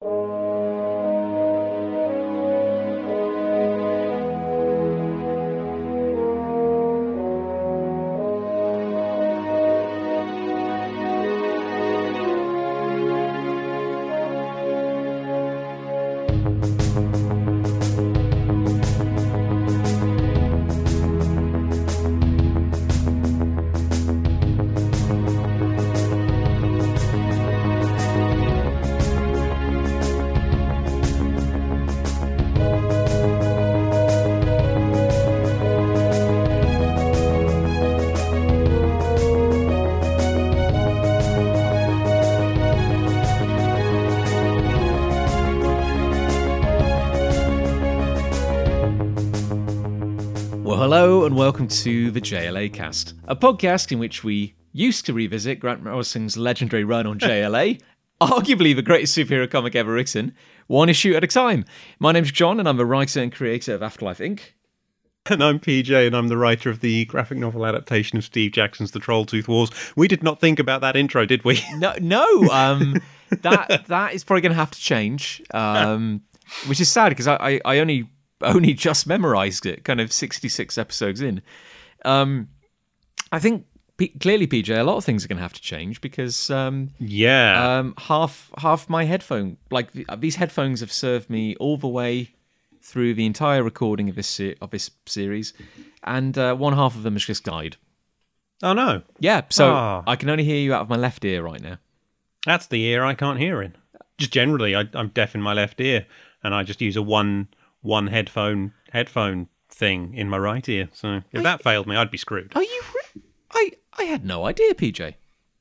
Well, welcome to the JLAcast, a podcast in which we used to revisit Grant Morrison's legendary run on JLA, arguably the greatest superhero comic ever written, one issue at a time. My name's Jon, and I'm the writer and creator of Afterlife Inc. And I'm PJ, and I'm the writer of the graphic novel adaptation of Steve Jackson's The Trolltooth Wars. We did not think about that intro, did we? No, no, um, that that is probably going to have to change, um, which is sad because I, I, I only only just memorized it, kind of 66 episodes in. Um, I think P- clearly, PJ, a lot of things are going to have to change because um, Yeah. um, half half my headphone, like th- these headphones, have served me all the way through the entire recording of this se- of this series, and uh, one half of them has just died. oh, no. Yeah, so Ah. I can only hear you out of my left ear right now. That's the ear I can't hear in. Just generally, I, I'm deaf in my left ear, and I just use a one one headphone headphone thing in my right ear. So if that failed me, I'd be screwed. Are you? Re- I I had no idea, PJ.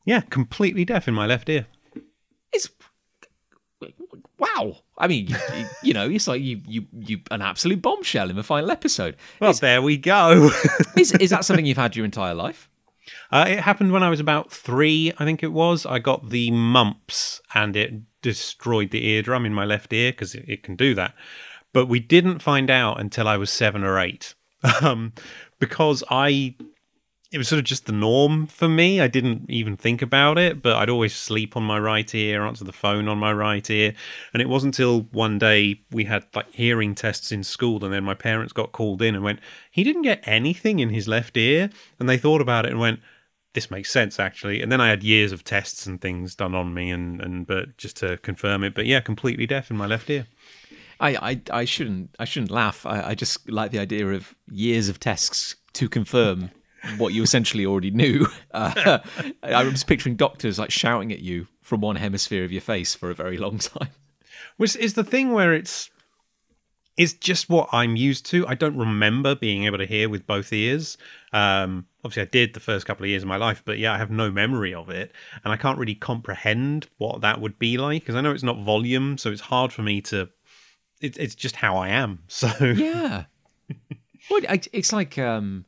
Yeah, completely deaf in my left ear. It's wow. I mean, you, you- know, it's like you you you an absolute bombshell in the final episode. Well, there we go. Is is that something you've had your entire life? Uh, it happened when I was about three, I think it was. I got the mumps and it destroyed the eardrum in my left ear because it, it can do that. But we didn't find out until I was seven or eight um, because I. It was sort of just the norm for me. I didn't even think about it, but I'd always sleep on my right ear, answer the phone on my right ear. And it wasn't until one day we had like hearing tests in school, and then my parents got called in and went, He didn't get anything in his left ear. And they thought about it and went, this makes sense actually. And then I had years of tests and things done on me, and and but just to confirm it. But yeah, completely deaf in my left ear. I, I, I shouldn't I shouldn't laugh. I, I just like the idea of years of tests to confirm what you essentially already knew. Uh, I was picturing doctors like shouting at you from one hemisphere of your face for a very long time. Which is the thing where it's it's just what I'm used to. I don't remember being able to hear with both ears. Um, obviously, I did the first couple of years of my life, but yeah, I have no memory of it, and I can't really comprehend what that would be like because I know it's not volume, so it's hard for me to. It, it's just how I am. So Yeah. well, it's like um,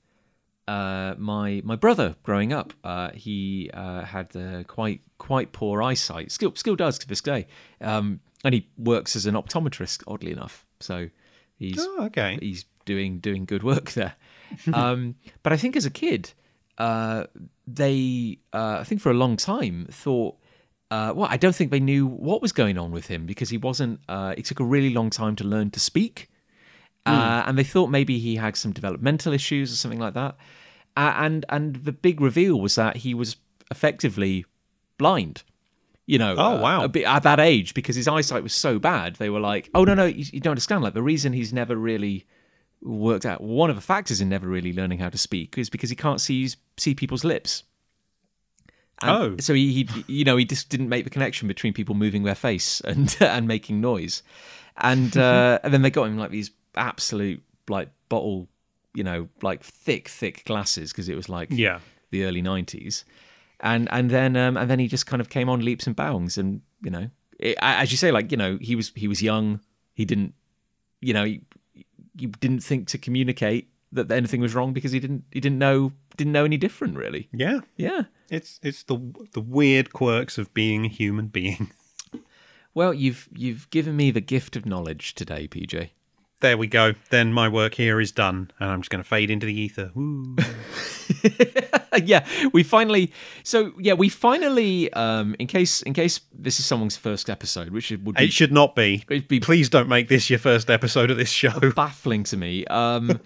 uh, my my brother growing up. Uh, he uh, had uh, quite quite poor eyesight. Still still does to this day. Um, and he works as an optometrist, oddly enough. So he's Oh, okay. he's doing doing good work there. um, but I think as a kid, uh, they uh, I think for a long time thought. Uh, well, I don't think they knew what was going on with him because he wasn't. Uh, it took a really long time to learn to speak, uh, and they thought maybe he had some developmental issues or something like that. Uh, and and the big reveal was that he was effectively blind. You know, Oh, uh, wow. bit at that age because his eyesight was so bad. They were like, "Oh no, no, you, you don't understand. Like the reason he's never really worked out one of the factors in never really learning how to speak is because he can't see see people's lips. And Oh. so he, he, you know, he just didn't make the connection between people moving their face and and making noise, and uh, and then they got him like these absolute like bottle, you know, like thick thick glasses because it was like Yeah. the early nineties, and and then um, and then he just kind of came on leaps and bounds, and you know, it, as you say, like you know, he was he was young, he didn't, you know, he, he didn't think to communicate that anything was wrong because he didn't he didn't know didn't know any different really. Yeah. Yeah. It's it's the the weird quirks of being a human being. Well, you've you've given me the gift of knowledge today, PJ. there we go. Then my work here is done, and I'm just going to fade into the ether. Yeah, we finally. So yeah, we finally. Um, in case in case this is someone's first episode, which it would be, It should not be. be Please don't make this your first episode of this show. baffling to me. Um,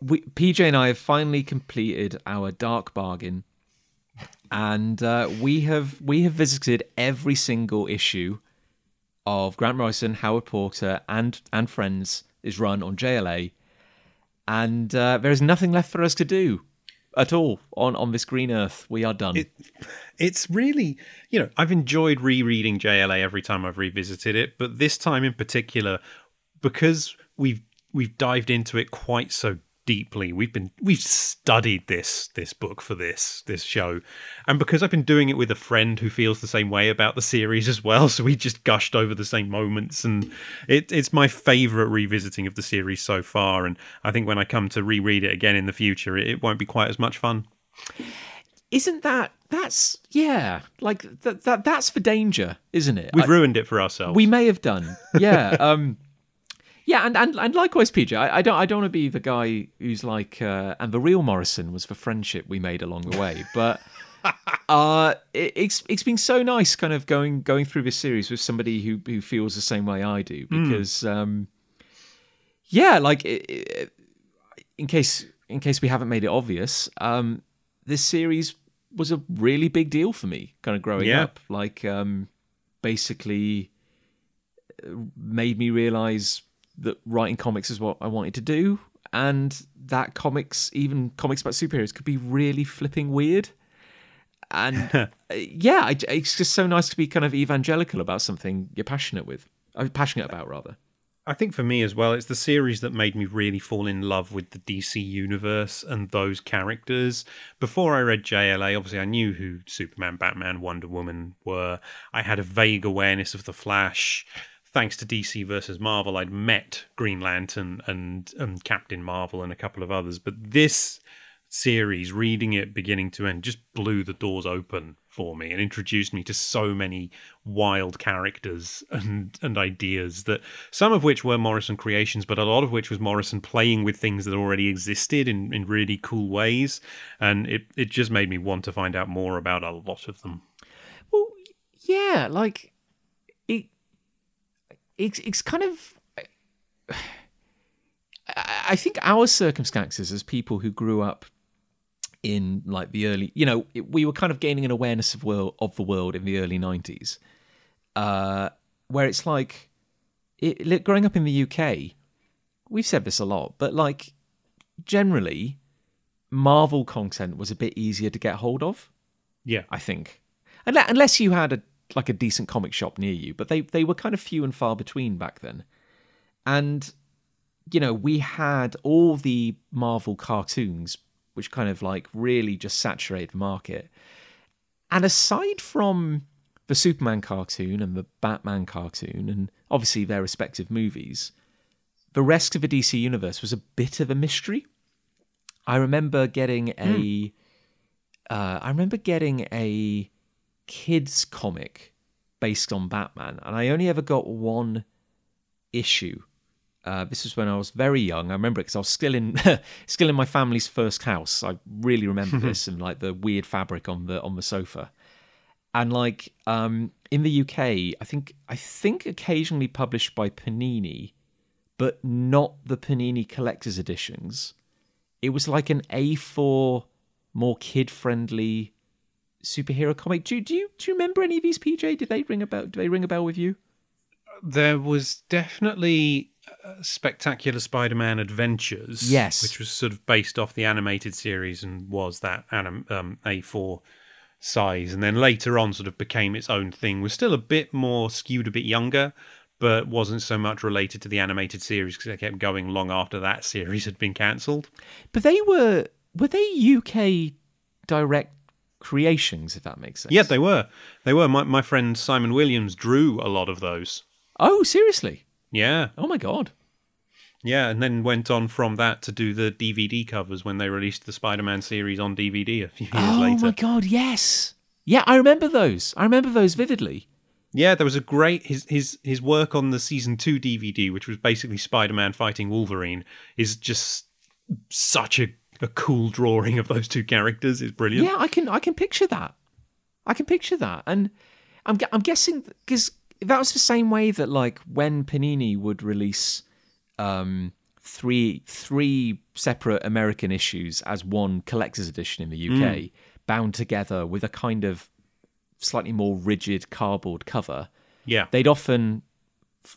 we, PJ and I have finally completed our dark bargain, and uh, we have we have visited every single issue of Grant Morrison, Howard Porter, and and Friends is run on JLA, and uh, there is nothing left for us to do at all on on this green earth. We are done. It- It's really, you know, I've enjoyed rereading JLA every time I've revisited it, but this time in particular, because we've we've dived into it quite so deeply. We've been we've studied this this book for this this show, and because I've been doing it with a friend who feels the same way about the series as well, so we just gushed over the same moments, and it, it's my favorite revisiting of the series so far. And I think when I come to reread it again in the future, it, it won't be quite as much fun. Isn't that that's yeah like that that that's the danger, isn't it? We've I- ruined it for ourselves. We may have done, yeah, um, yeah, and, and and likewise, PJ. I, I don't I don't want to be the guy who's like, uh, and the real Morrison was the friendship we made along the way, but uh, it, it's it's been so nice, kind of going going through this series with somebody who who feels the same way I do, because um, yeah, like it, it, in case in case we haven't made it obvious, um, this series was a really big deal for me, kind of growing Yeah. up. Like, um, basically, uh, made me realize that writing comics is what I wanted to do, and that comics, even comics about superheroes, could be really flipping weird. And uh, yeah, it's just so nice to be kind of evangelical about something you're passionate with, uh, passionate about rather. I think for me as well, it's the series that made me really fall in love with the DC universe and those characters. Before I read JLA, obviously I knew who Superman, Batman, Wonder Woman were. I had a vague awareness of the Flash. Thanks to DC versus Marvel, I'd met Green Lantern and, and Captain Marvel and a couple of others. But this series, reading it beginning to end, just blew the doors open for me and introduced me to so many wild characters and and ideas that some of which were Morrison creations, but a lot of which was Morrison playing with things that already existed in, in really cool ways. And it, it just made me want to find out more about a lot of them. Well, yeah, like it. It's it's kind of. I think our circumstances as people who grew up in like the early, you know, we were kind of gaining an awareness of world of the world in the early nineties, uh, where it's like, it, growing up in the UK, we've said this a lot, but like generally, Marvel content was a bit easier to get hold of. Yeah. I think, Unle- unless you had a like a decent comic shop near you, but they they were kind of few and far between back then. And you know, we had all the Marvel cartoons, which kind of like really just saturated the market. And aside from the Superman cartoon and the Batman cartoon, and obviously their respective movies, the rest of the DC universe was a bit of a mystery. I remember getting a, uh, I remember getting a kids comic based on Batman, and I only ever got one issue. Uh, this was when I was very young. I remember it because I was still in still in my family's first house. I really remember this and like the weird fabric on the on the sofa. And like um, in the UK, I think I think occasionally published by Panini, but not the Panini collector's editions. It was like an A4, more kid friendly superhero comic. Do, do you do you remember any of these? PJ, did they ring a bell? Do they ring a bell with you? There was definitely uh, Spectacular Spider Man Adventures. Yes. Which was sort of based off the animated series and was that anim- um, A4 size. And then later on, sort of became its own thing. Was still a bit more skewed, a bit younger, but wasn't so much related to the animated series because they kept going long after that series had been cancelled. But they were were they UK direct creations, if that makes sense. Yeah, they were. They were. My, my friend Simon Williams drew a lot of those. Oh, seriously? Yeah. Oh my god. Yeah, and then went on from that to do the DVD covers when they released the Spider-Man series on DVD a few years oh later. Oh, my god, yes. Yeah, I remember those. I remember those vividly. Yeah, there was a great his his his work on the season two DVD, which was basically Spider Man fighting Wolverine, is just such a, a cool drawing of those two characters. is brilliant. Yeah, I can I can picture that. I can picture that, and I'm I'm guessing because that was the same way that like when Panini would release um, three three separate American issues as one collector's edition in the UK, bound together with a kind of slightly more rigid cardboard cover. Yeah. They'd often,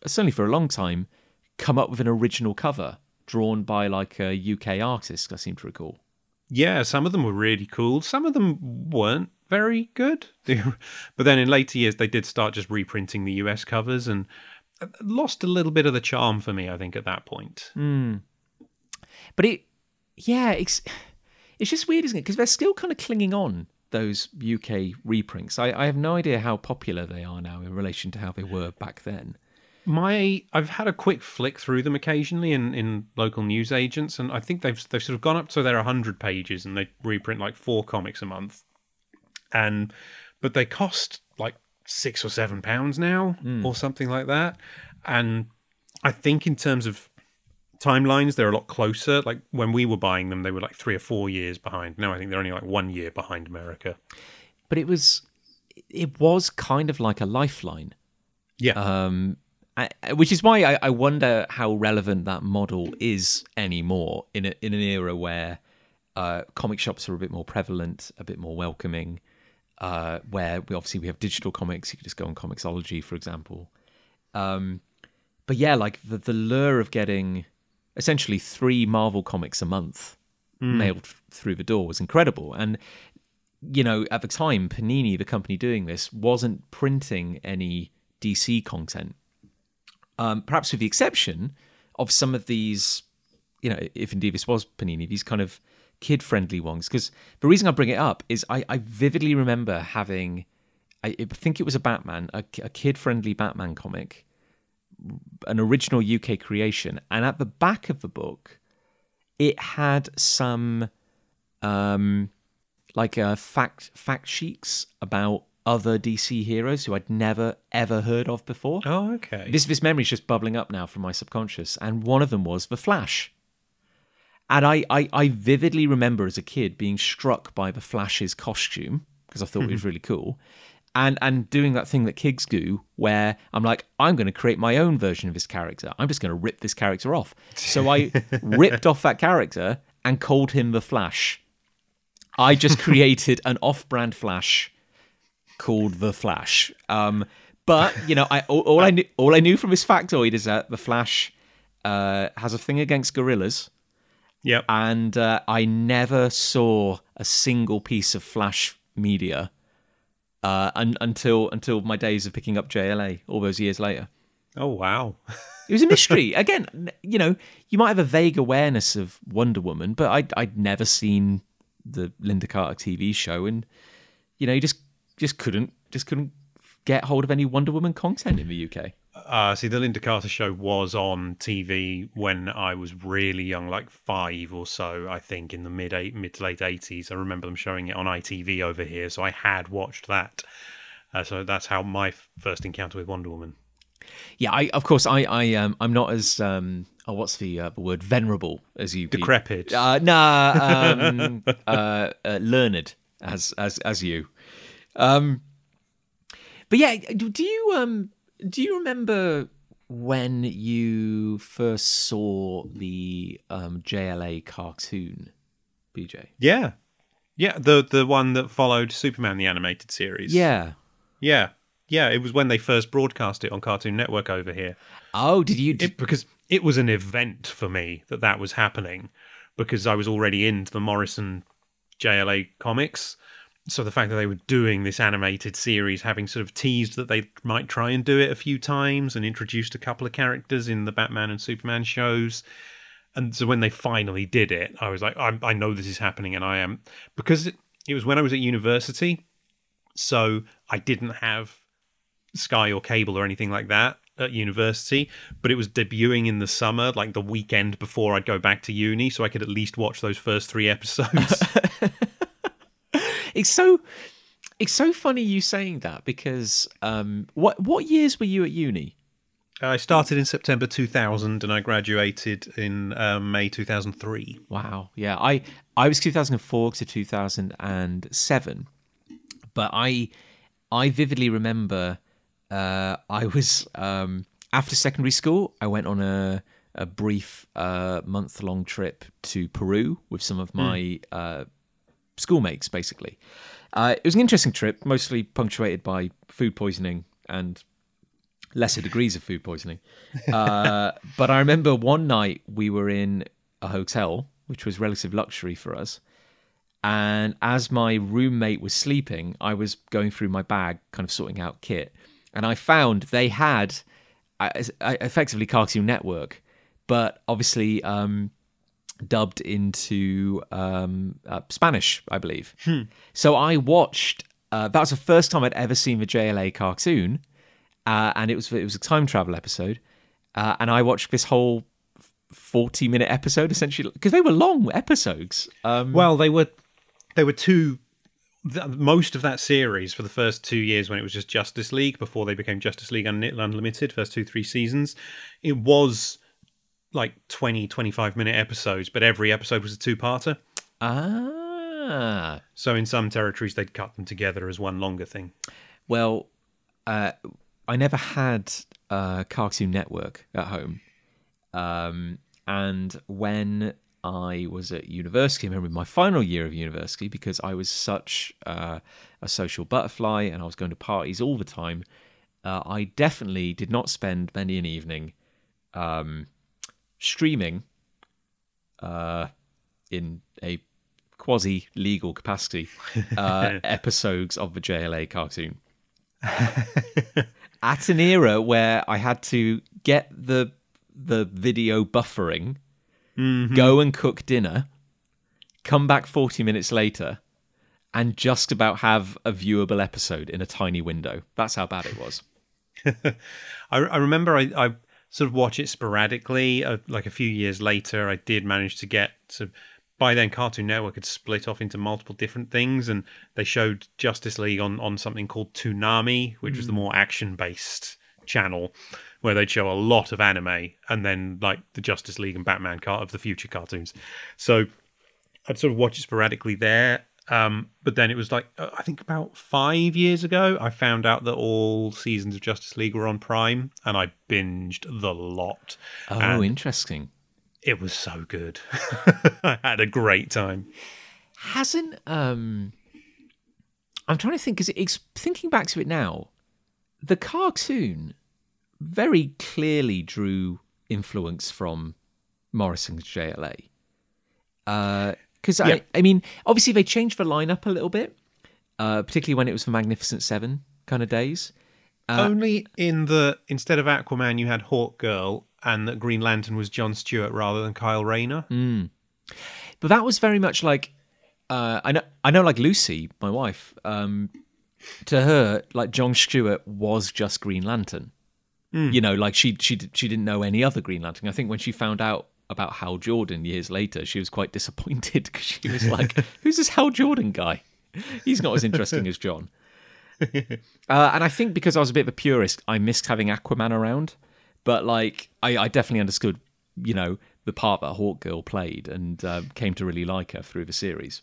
certainly for a long time, come up with an original cover drawn by like a UK artist. I seem to recall. Yeah, some of them were really cool. Some of them weren't very good. but then in later years, they did start just reprinting the US covers and uh, lost a little bit of the charm for me, I think, at that point. But it, yeah, it's it's just weird, isn't it? Because they're still kind of clinging on those UK reprints. I, I have no idea how popular they are now in relation to how they were back then. My, I've had a quick flick through them occasionally in, in local news agents, and I think they've they've sort of gone up to their hundred pages, and they reprint like four comics a month, and but they cost like six or seven pounds now, or something like that, and I think in terms of timelines, they're a lot closer. Like when we were buying them, they were like three or four years behind. Now I think they're only like one year behind America. But it was it was kind of like a lifeline. Yeah, um, I, which is why I, I wonder how relevant that model is anymore in a, in an era where uh, comic shops are a bit more prevalent, a bit more welcoming. Uh, where we obviously we have digital comics, you could just go on Comixology, for example. Um, but yeah, like the the lure of getting essentially three Marvel comics a month mailed f- through the door was incredible, and you know, at the time, Panini, the company doing this, wasn't printing any DC content. Um, perhaps with the exception of some of these, you know, if indeed this was Panini, these kind of kid friendly ones. Because the reason I bring it up is I, I vividly remember having, I, think it was a Batman, a, a kid friendly Batman comic, an original UK creation. And at the back of the book, it had some um like uh, fact fact sheets about other DC heroes who I'd never ever heard of before. Oh, okay. This this memory's just bubbling up now from my subconscious, and one of them was the Flash. And I, I, I vividly remember as a kid being struck by the Flash's costume because I thought it was mm-hmm. really cool, and and doing that thing that kids do where I'm like, I'm going to create my own version of this character. I'm just going to rip this character off. So I ripped off that character and called him the Flash. I just created an off-brand Flash called the Flash. Um, but you know, I all, all I knew all I knew from his factoid is that the Flash uh, has a thing against gorillas, Yep. and uh, I never saw a single piece of Flash media uh, un- until until my days of picking up JLA all those years later. oh, wow. It was a mystery. Again, you know, you might have a vague awareness of Wonder Woman, but I'd, I'd never seen the Lynda Carter TV show, and you know, you just just couldn't just couldn't get hold of any Wonder Woman content in the UK. Uh, see, the Lynda Carter show was on TV when I was really young, like five or so, I think, in the mid eight, mid to late eighties. I remember them showing it on ITV over here, so I had watched that. Uh, so that's how my first encounter with Wonder Woman. Yeah, I of course I I um I'm not as um oh what's the uh, the word venerable as you. Decrepit. Uh, nah, um, uh, uh, learned as as as you. Um, but yeah, do you um do you remember when you first saw the um, JLA cartoon, PJ? Yeah, yeah, the the one that followed Superman the animated series. Yeah. yeah, yeah. It was when they first broadcast it on Cartoon Network over here. Oh, did you? Did, it, because it was an event for me that that was happening because I was already into the Morrison JLA comics. So the fact that they were doing this animated series, having sort of teased that they might try and do it a few times and introduced a couple of characters in the Batman and Superman shows. And so when they finally did it, I was like, I, I know this is happening, and I am because it, it was when I was at university, so I didn't have Sky or cable or anything like that at university, but it was debuting in the summer, like the weekend before I'd go back to uni, so I could at least watch those first three episodes. it's so It's so funny you saying that because um, what what years were you at uni? I started in September 2000 and I graduated in um, May 2003. Wow. Yeah, I I was 2004 to 2007, but I I vividly remember uh, I was um, after secondary school. I went on a a brief uh, month long trip to Peru with some of my uh, schoolmates. Basically, uh, it was an interesting trip, mostly punctuated by food poisoning and lesser degrees of food poisoning. Uh, but I remember one night we were in a hotel, which was relative luxury for us. And as my roommate was sleeping, I was going through my bag, kind of sorting out kit. And I found they had uh, effectively Cartoon Network, but obviously um, dubbed into um, uh, Spanish, I believe. So I watched. Uh, that was the first time I'd ever seen the JLA cartoon, uh, and it was it was a time travel episode, uh, and I watched this whole forty minute episode essentially because they were long episodes. Um, Well, they were they were two th- most of that series for the first two years when it was just Justice League before they became Justice League Un- Unlimited first two three seasons it was like 20 25 minute episodes but every episode was a two-parter. Ah, so in some territories they'd cut them together as one longer thing. Well, uh, I never had uh, Cartoon Network at home, um, and when I was at university, I remember my final year of university because I was such uh, a social butterfly and I was going to parties all the time. Uh, I definitely did not spend many an evening um, streaming uh, in a quasi legal capacity uh, episodes of the JLA cartoon. At an era where I had to get the the video buffering, go and cook dinner, come back 40 minutes later, and just about have a viewable episode in a tiny window. That's how bad it was. I, I remember I, I sort of watch it sporadically. Uh, like a few years later, I did manage to get to. By then, Cartoon Network had split off into multiple different things, and they showed Justice League on, on something called Toonami, which was the more action based channel, where they'd show a lot of anime, and then like the Justice League and Batman car of the future cartoons. So I'd sort of watch it sporadically there. Um, but then it was like uh, I think about five years ago, I found out that all seasons of Justice League were on Prime, and I binged the lot. Oh, And interesting. it was so good. I had a great time. Hasn't um I'm trying to think because it's thinking back to it now, the cartoon very clearly drew influence from Morrison's JLA. Because. I, I mean, obviously they changed the lineup a little bit, uh, particularly when it was the Magnificent Seven kind of days. Only in the instead of Aquaman, you had Hawk Girl, and that Green Lantern was John Stewart rather than Kyle Rayner. but that was very much like uh, I know I know like Lucy, my wife. Um, to her, like John Stewart was just Green Lantern. You know, like she she she didn't know any other Green Lantern. I think when she found out about Hal Jordan years later, she was quite disappointed because she was like, "Who's this Hal Jordan guy? He's not as interesting as John." Uh, and I think because I was a bit of a purist, I missed having Aquaman around. But like, I, I definitely understood, you know, the part that Hawk Girl played, and uh, came to really like her through the series.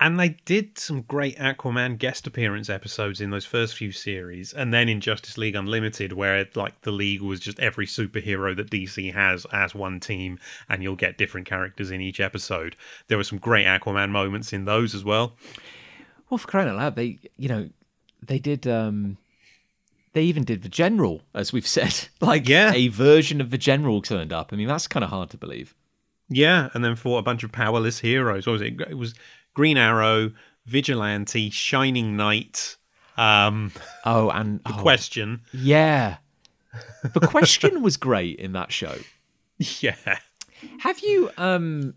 And they did some great Aquaman guest appearance episodes in those first few series, and then in Justice League Unlimited, where like the League was just every superhero that DC has as one team, and you'll get different characters in each episode. There were some great Aquaman moments in those as well. Well, for crying out loud, they, you know, they did. um They even did the General, as we've said. Like, Yeah. a version of the General turned up. I mean, that's kind of hard to believe. Yeah, and then fought a bunch of powerless heroes. What was it? It was Green Arrow, Vigilante, Shining Knight, um, Oh, and oh, Question. yeah, the question was great in that show. Yeah. Have you? um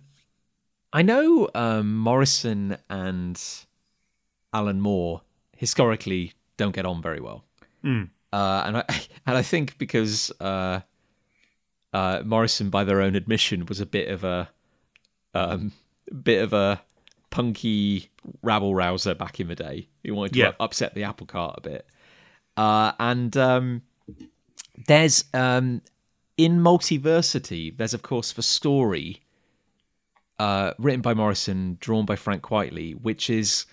I know um Morrison and Alan Moore historically don't get on very well, uh, and I and I think because uh, uh, Morrison, by their own admission, was a bit of a um, bit of a punky rabble rouser back in the day who wanted to Yeah. upset the apple cart a bit. Uh, and um, there's um, in Multiversity, there's of course the story uh, written by Morrison, drawn by Frank Quitely, which is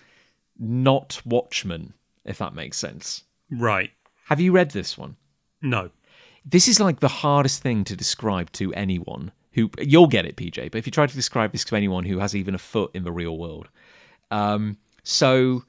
not Watchmen, if that makes sense. Right. Have you read this one? No. This is like the hardest thing to describe to anyone who you'll get it, PJ. But if you try to describe this to anyone who has even a foot in the real world, um, so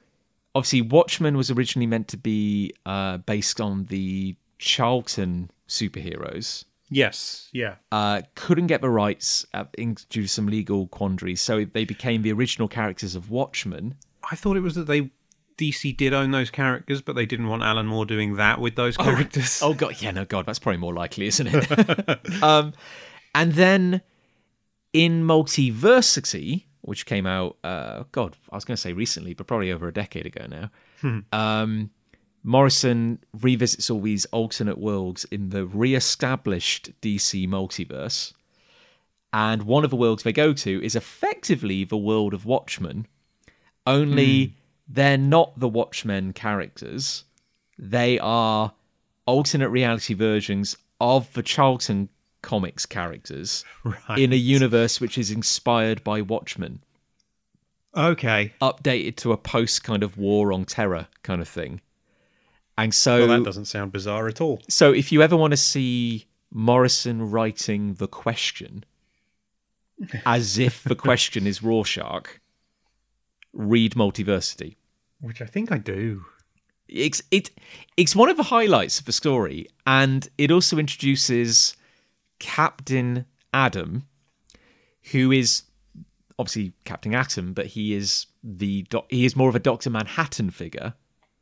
obviously Watchmen was originally meant to be uh, based on the Charlton superheroes. Yes. Yeah. Uh, couldn't get the rights uh, in- due to some legal quandaries, so they became the original characters of Watchmen. I thought it was that they DC did own those characters, but they didn't want Alan Moore doing that with those characters. Oh god, yeah, no, god, that's probably more likely, isn't it? um, and then in Multiversity, which came out, uh, God, I was going to say recently, but probably over a decade ago now. um, Morrison revisits all these alternate worlds in the re-established DC multiverse, and one of the worlds they go to is effectively the world of Watchmen. Only they're not the Watchmen characters; they are alternate reality versions of the Charlton comics characters Right. in a universe which is inspired by Watchmen, okay. updated to a post kind of war on terror kind of thing. And so, Well, that doesn't sound bizarre at all. so if you ever want to see Morrison writing the question as if the question is Rorschach, read Multiversity. Which I think I do. it's it it's one of the highlights of the story and it also introduces captain adam who is obviously captain atom but he is the doc- he is more of a dr manhattan figure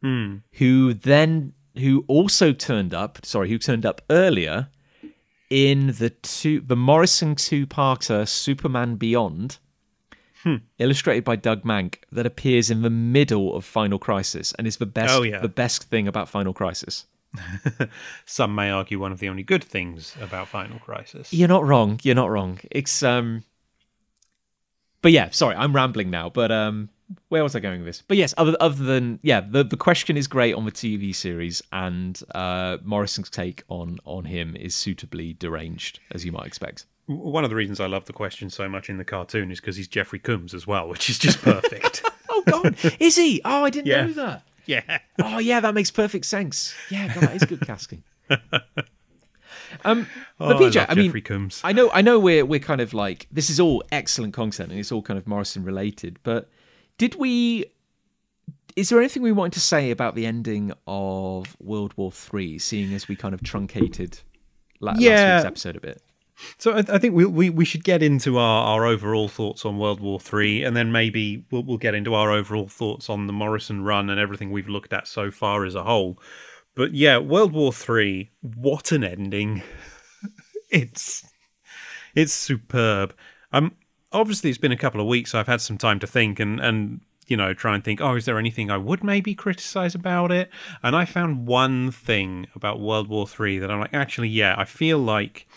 hmm. who then who also turned up sorry who turned up earlier in the two the morrison two-parter superman beyond hmm. illustrated by Doug Mahnke, that appears in the middle of Final Crisis and is the best Oh, yeah. the best thing about Final Crisis. Some may argue one of the only good things about Final Crisis. You're not wrong. You're not wrong. It's um But yeah, sorry, I'm rambling now, but um where was I going with this? But yes, other other than yeah, the the question is great on the TV series and uh Morrison's take on on him is suitably deranged as you might expect. One of the reasons I love the question so much in the cartoon is because he's Jeffrey Combs as well, which is just perfect. Oh god, is he? Oh, I didn't Yeah. know that. yeah. Oh yeah, that makes perfect sense. Yeah, God, that is good casting. Um, Oh, but PJ, I, love I, mean, Combs. I know, I know, we're we're kind of like this is all excellent content and it's all kind of Morrison related. But did we? Is there anything we wanted to say about the ending of World War Three, seeing as we kind of truncated la- last week's episode a bit? So I, I think we, we we should get into our, our overall thoughts on World War Three, and then maybe we'll we'll get into our overall thoughts on the Morrison run and everything we've looked at so far as a whole. But yeah, World War Three, what an ending! it's it's superb. Um, obviously it's been a couple of weeks. So I've had some time to think and and you know try and think. Oh, is there anything I would maybe criticize about it? And I found one thing about World War Three that I'm like, actually, yeah, I feel like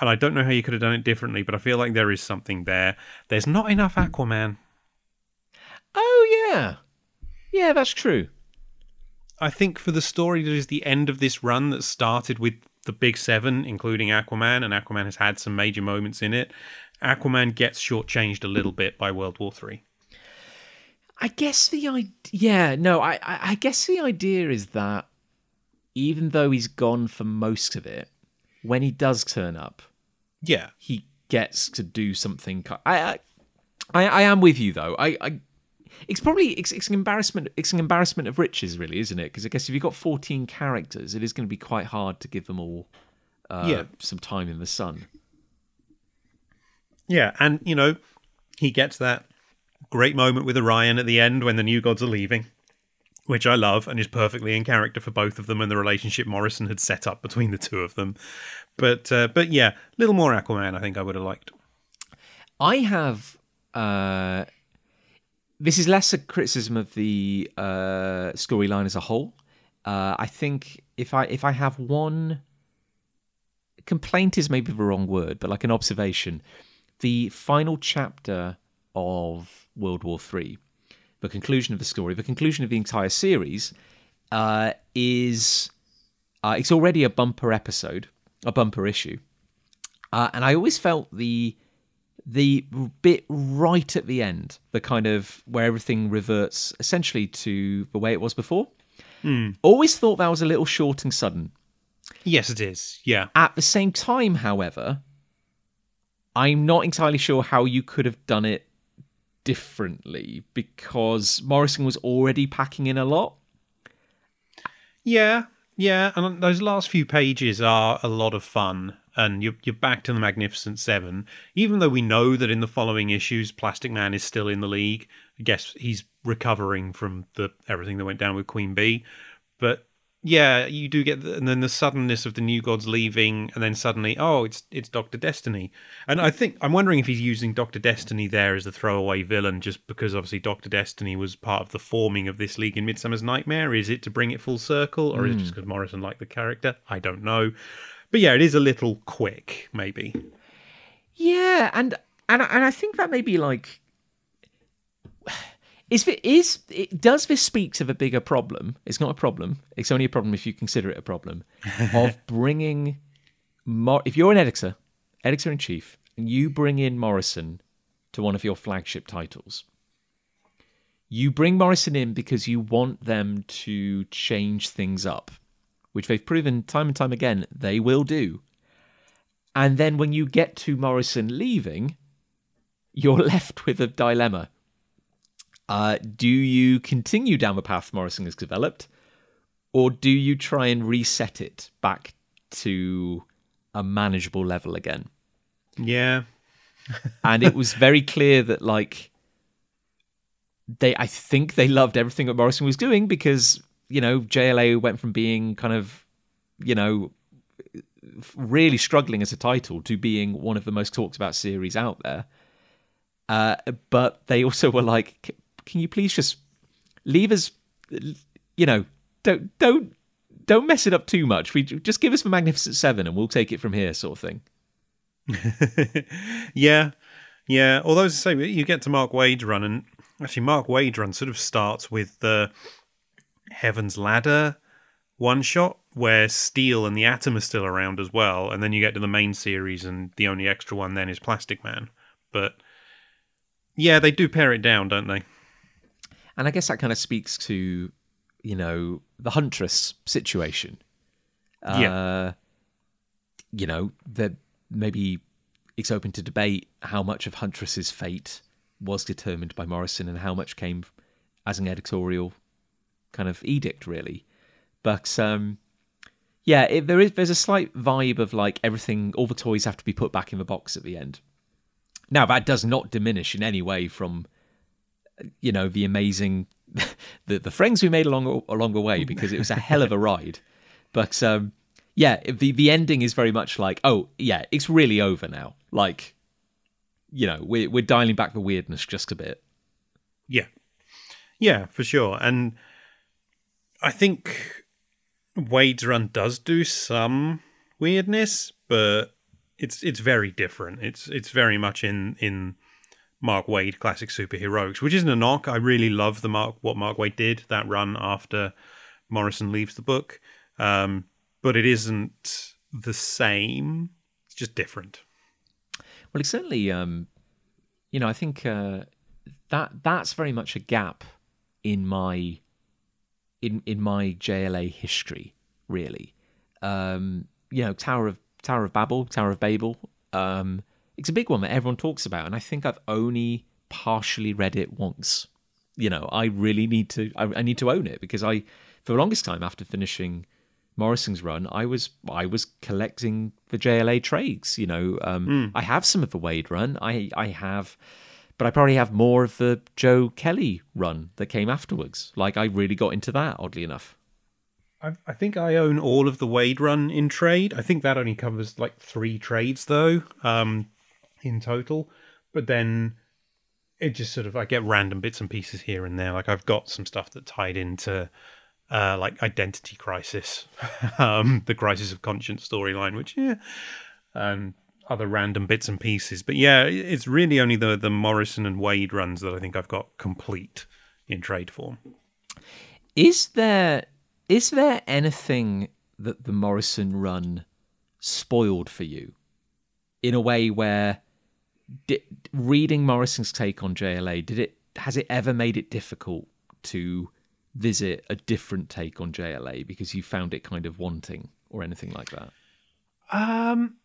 and I don't know how you could have done it differently, but I feel like there is something there. There's not enough Aquaman. Oh yeah, yeah, that's true. I think for the story that is the end of this run that started with the big seven, including Aquaman, and Aquaman has had some major moments in it. Aquaman gets shortchanged a little bit by World War Three. I guess the idea, yeah, no, I, I, I guess the idea is that even though he's gone for most of it, when he does turn up, Yeah, he gets to do something. I, I, I, am with you though. I, I it's probably it's, it's an embarrassment. It's an embarrassment of riches, really, isn't it? Because I guess if you've got fourteen characters, it is going to be quite hard to give them all uh, Yeah. some time in the sun. yeah, and you know, he gets that great moment with Orion at the end when the new gods are leaving, which I love and is perfectly in character for both of them and the relationship Morrison had set up between the two of them. But uh, but yeah, a little more Aquaman. I think I would have liked. I have. Uh, this is less a criticism of the uh, storyline as a whole. Uh, I think if I if I have one complaint is maybe the wrong word, but like an observation, the final chapter of World War Three, the conclusion of the story, the conclusion of the entire series, uh, is uh, it's already a bumper episode, a bumper issue, uh, and I always felt the the bit right at the end, the kind of where everything reverts essentially to the way it was before. Always thought that was a little short and sudden. Yes, it is. Yeah. At the same time, however, I'm not entirely sure how you could have done it differently because Morrison was already packing in a lot. Yeah, yeah, and those last few pages are a lot of fun. And you're, you're back to the Magnificent Seven. Even though we know that in the following issues, Plastic Man is still in the league. I guess he's recovering from the everything that went down with Queen Bee. But yeah, you do get, the, and then the suddenness of the New Gods leaving, and then suddenly, oh, it's it's Doctor Destiny. And I think I'm wondering if he's using Doctor Destiny there as a throwaway villain, just because obviously Doctor Destiny was part of the forming of this league in Midsummer's Nightmare. Is it to bring it full circle, or is it hmm. just because Morrison liked the character? I don't know. But yeah, it is a little quick, maybe. Yeah, and and and I think that may be like is it is it, does this speak to the bigger problem? It's not a problem. It's only a problem if you consider it a problem of bringing. Mor- if you're an editor, editor in chief, and you bring in Morrison to one of your flagship titles, you bring Morrison in because you want them to change things up, which they've proven time and time again they will do. And then when you get to Morrison leaving, you're left with a dilemma. Uh, do you continue down the path Morrison has developed, or do you try and reset it back to a manageable level again? Yeah. and it was very clear that like they I think they loved everything that Morrison was doing because you know JLA went from being kind of you know really struggling as a title to being one of the most talked about series out there. Uh, but they also were like, can you please just leave us, you know, don't don't don't mess it up too much. We just give us the Magnificent Seven and we'll take it from here, sort of thing. yeah, yeah. Although, as I say, you get to Mark Waid's run, and actually, Mark Waid's run sort of starts with the Heaven's Ladder one shot where Steel and the Atom are still around as well, and then you get to the main series, and the only extra one then is Plastic Man. But yeah, they do pare it down, don't they? And I guess that kind of speaks to, you know, the Huntress situation. Yeah. Uh, you know, that maybe it's open to debate how much of Huntress's fate was determined by Morrison and how much came as an editorial kind of edict, really. But um, yeah, it, there is there's a slight vibe of like everything, all the toys have to be put back in the box at the end. Now that does not diminish in any way from you know the amazing the the friends we made along along the way because it was a hell of a ride. But um, yeah, the the ending is very much like oh yeah, it's really over now. Like you know we're we're dialing back the weirdness just a bit. Yeah, yeah, for sure. And I think Waid's run does do some weirdness, but it's it's very different. It's it's very much in in Mark Waid classic superheroics, which isn't a knock. I really love the Mark what Mark Waid did that run after Morrison leaves the book, um, but it isn't the same. It's just different. Well, it's certainly, um, you know, I think uh, that that's very much a gap in my in in my JLA history, really. Um, you know, Tower of Tower of Babel, Tower of Babel. Um, it's a big one that everyone talks about, and I think I've only partially read it once. You know, I really need to. I, I need to own it because I, for the longest time after finishing Morrison's run, I was I was collecting the JLA trades. You know, um, I have some of the Waid run. I I have, but I probably have more of the Joe Kelly run that came afterwards. Like I really got into that, oddly enough. I, I think I own all of the Waid run in trade. I think that only covers like three trades though, um, in total. But then it just sort of I get random bits and pieces here and there. Like I've got some stuff that tied into uh, like Identity Crisis, um, the Crisis of Conscience storyline, which yeah, and other random bits and pieces. But yeah, it's really only the the Morrison and Waid runs that I think I've got complete in trade form. Is there is there anything that the Morrison run spoiled for you in a way where did, reading Morrison's take on JLA did it has it ever made it difficult to visit a different take on JLA because you found it kind of wanting or anything like that? Um,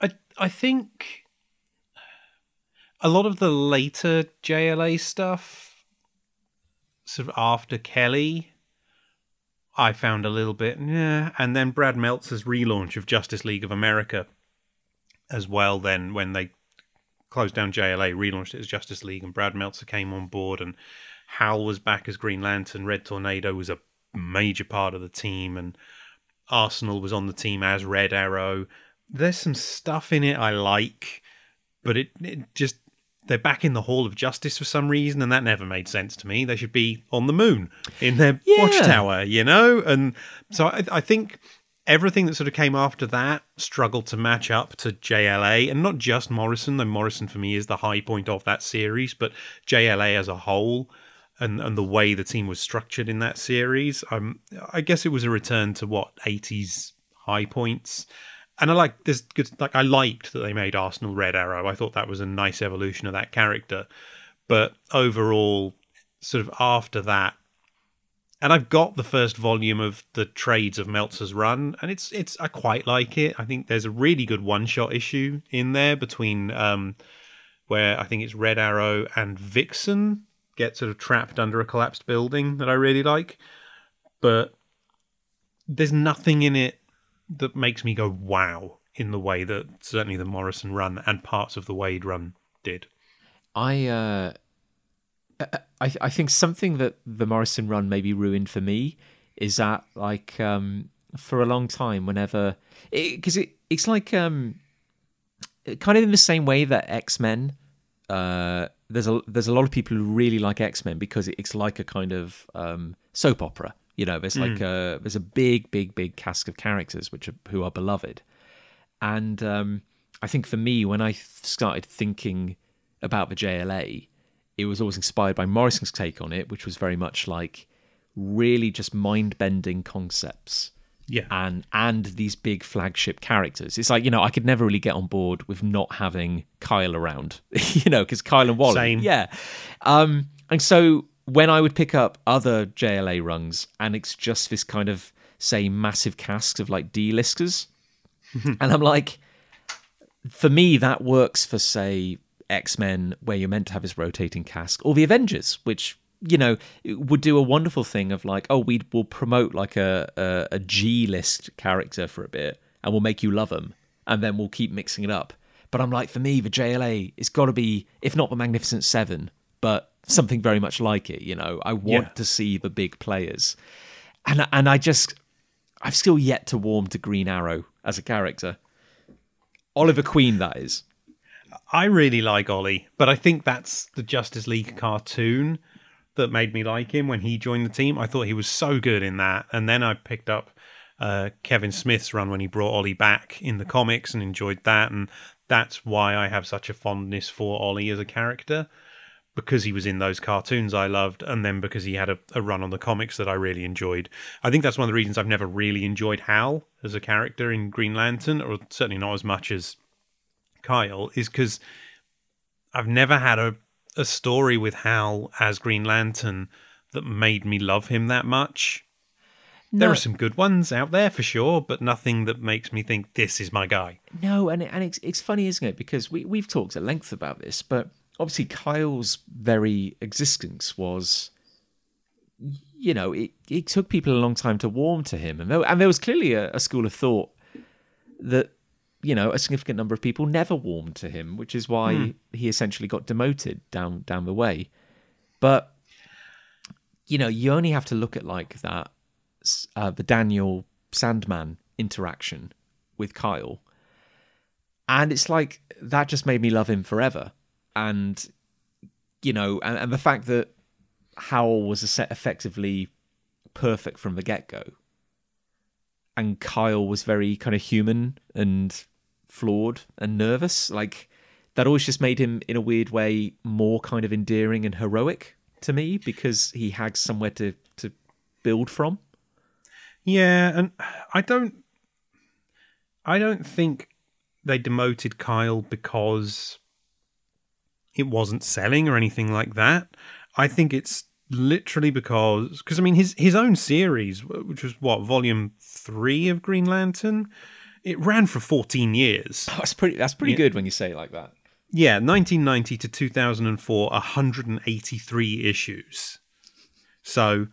I I think a lot of the later JLA stuff, sort of after Kelly, I found a little bit yeah, and then Brad Meltzer's relaunch of Justice League of America as well. Then when they closed down JLA, relaunched it as Justice League, and Brad Meltzer came on board, and Hal was back as Green Lantern. Red Tornado was a major part of the team, and Arsenal was on the team as Red Arrow. There's some stuff in it I like, but it, it just they're back in the Hall of Justice for some reason, and that never made sense to me. They should be on the moon in their Yeah. watchtower, you know. And so I, I think everything that sort of came after that struggled to match up to JLA, and not just Morrison. Though Morrison for me is the high point of that series, but JLA as a whole. And, and the way the team was structured in that series, um, I guess it was a return to what eighties high points, and I like this. Good, like I liked that they made Arsenal Red Arrow. I thought that was a nice evolution of that character. But overall, sort of after that, and I've got the first volume of the trades of Meltzer's run, and it's it's I quite like it. I think there's a really good one shot issue in there between um, where I think it's Red Arrow and Vixen get sort of trapped under a collapsed building that I really like. But there's nothing in it that makes me go wow in the way that certainly the Morrison run and parts of the Waid run did. I uh, I I think something that the Morrison run maybe ruined for me is that like um, for a long time, whenever because it, it's like um, kind of in the same way that X Men. Uh, there's a there's a lot of people who really like X Men because it's like a kind of um, soap opera. You know, there's like a there's a big big big cast of characters which are, who are beloved, and um, I think for me when I started thinking about the JLA, it was always inspired by Morrison's take on it, which was very much like really just mind bending concepts Yeah. and and these big flagship characters. It's like you know I could never really get on board with not having Kyle around, you know, because Kyle and Wally, Same. yeah. Um, and so when I would pick up other JLA runs, and it's just this kind of say massive cast of like D-listers, and I'm like, for me that works for say X Men, where you're meant to have this rotating cast, or the Avengers, which you know would do a wonderful thing of like, oh, we will promote like a a, a G list character for a bit, and we'll make you love them, and then we'll keep mixing it up. But I'm like, for me, the JLA, it's got to be, if not the Magnificent Seven, but something very much like it. You know, I want Yeah. to see the big players, and and I just, I've still yet to warm to Green Arrow as a character. Oliver Queen, that is. I really like Ollie, but I think that's the Justice League cartoon that made me like him when he joined the team. I thought he was so good in that. And then I picked up uh, Kevin Smith's run when he brought Ollie back in the comics and enjoyed that. And that's why I have such a fondness for Ollie as a character because he was in those cartoons I loved, and then because he had a, a run on the comics that I really enjoyed. I think that's one of the reasons I've never really enjoyed Hal as a character in Green Lantern, or certainly not as much as Kyle, is because I've never had a, a story with Hal as Green Lantern that made me love him that much. There are some good ones out there for sure, but nothing that makes me think this is my guy. No, and it, and it's it's funny, isn't it? Because we we've talked at length about this, but obviously Kyle's very existence was, you know, it it took people a long time to warm to him, and there, and there was clearly a, a school of thought that you know a significant number of people never warmed to him, which is why he essentially got demoted down down the way. But you know, you only have to look at like that uh, the Daniel Sandman interaction with Kyle. And it's like that just made me love him forever. And you know and, and the fact that Hal was a set effectively perfect from the get-go. And kyle was very kind of human and flawed and nervous. Like that always just made him, in a weird way, more kind of endearing and heroic to me because he had somewhere to to build from. Yeah, and I don't I don't think they demoted Kyle because it wasn't selling or anything like that. I think it's literally because because I mean his his own series, which was what volume three of Green Lantern, it ran for fourteen years. Oh, that's pretty. That's pretty Yeah. good when you say it like that. Yeah, 1990 to 2004, 183 issues. So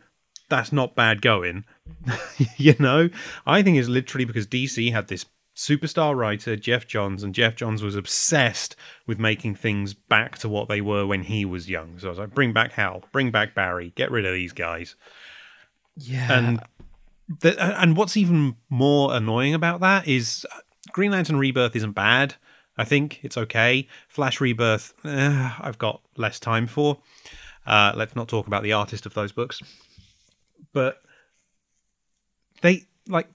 that's not bad going. you know, I think it's literally because DC had this superstar writer, Geoff Johns, and Geoff Johns was obsessed with making things back to what they were when he was young. So I was like, bring back Hal, bring back Barry, get rid of these guys. Yeah. And the, and what's even more annoying about that is uh, Green Lantern Rebirth isn't bad. I think it's okay. Flash Rebirth, eh, I've got less time for. Uh, let's not talk about the artist of those books. But they like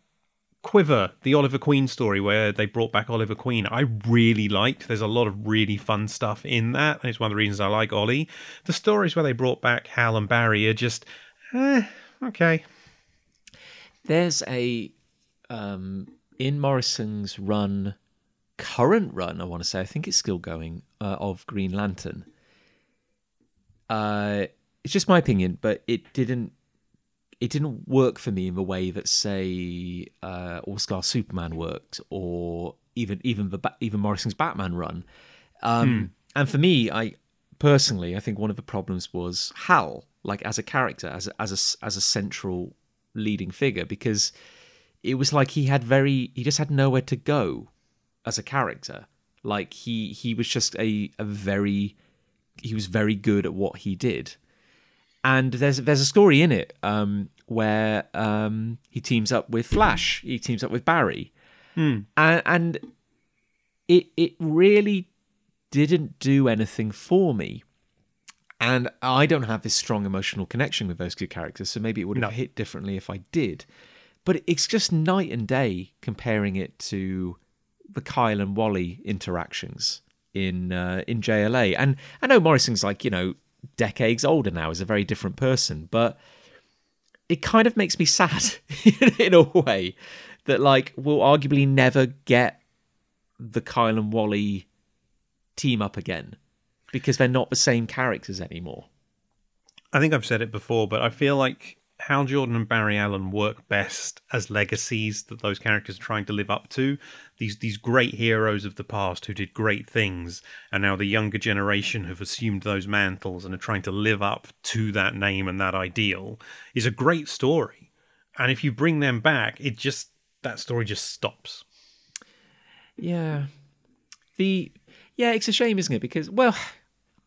Quiver, the Oliver Queen story where they brought back Oliver Queen. I really liked. There's a lot of really fun stuff in that, and it's one of the reasons I like Ollie. The stories where they brought back Hal and Barry are just, eh, okay. There's a um, in Morrison's run, current run. I want to say. I think it's still going uh, of Green Lantern. Uh, it's just my opinion, but it didn't. It didn't work for me in the way that, say, uh, All Star Superman worked, or even even the Ba- even Morrison's Batman run. Um, And for me, I personally, I think one of the problems was Hal, like as a character, as a, as a as a central leading figure, because it was like he had very he just had nowhere to go as a character. Like he he was just a a very he was very good at what he did. And there's there's a story in it um, where um, he teams up with Flash, he teams up with Barry, and, and it it really didn't do anything for me. And I don't have this strong emotional connection with those two characters, so maybe it would have No. hit differently if I did. But it's just night and day comparing it to the Kyle and Wally interactions in uh, in JLA. And I know Morrison's like you know decades older now, is a very different person, but it kind of makes me sad in a way that like we'll arguably never get the Kyle and Wally team up again because they're not the same characters anymore. I think I've said it before, but I feel like Hal Jordan and Barry Allen work best as legacies that those characters are trying to live up to. These these great heroes of the past who did great things, and now the younger generation have assumed those mantles and are trying to live up to that name and that ideal is a great story. And if you bring them back, it just that story just stops. Yeah. The yeah, it's a shame, isn't it? Because well,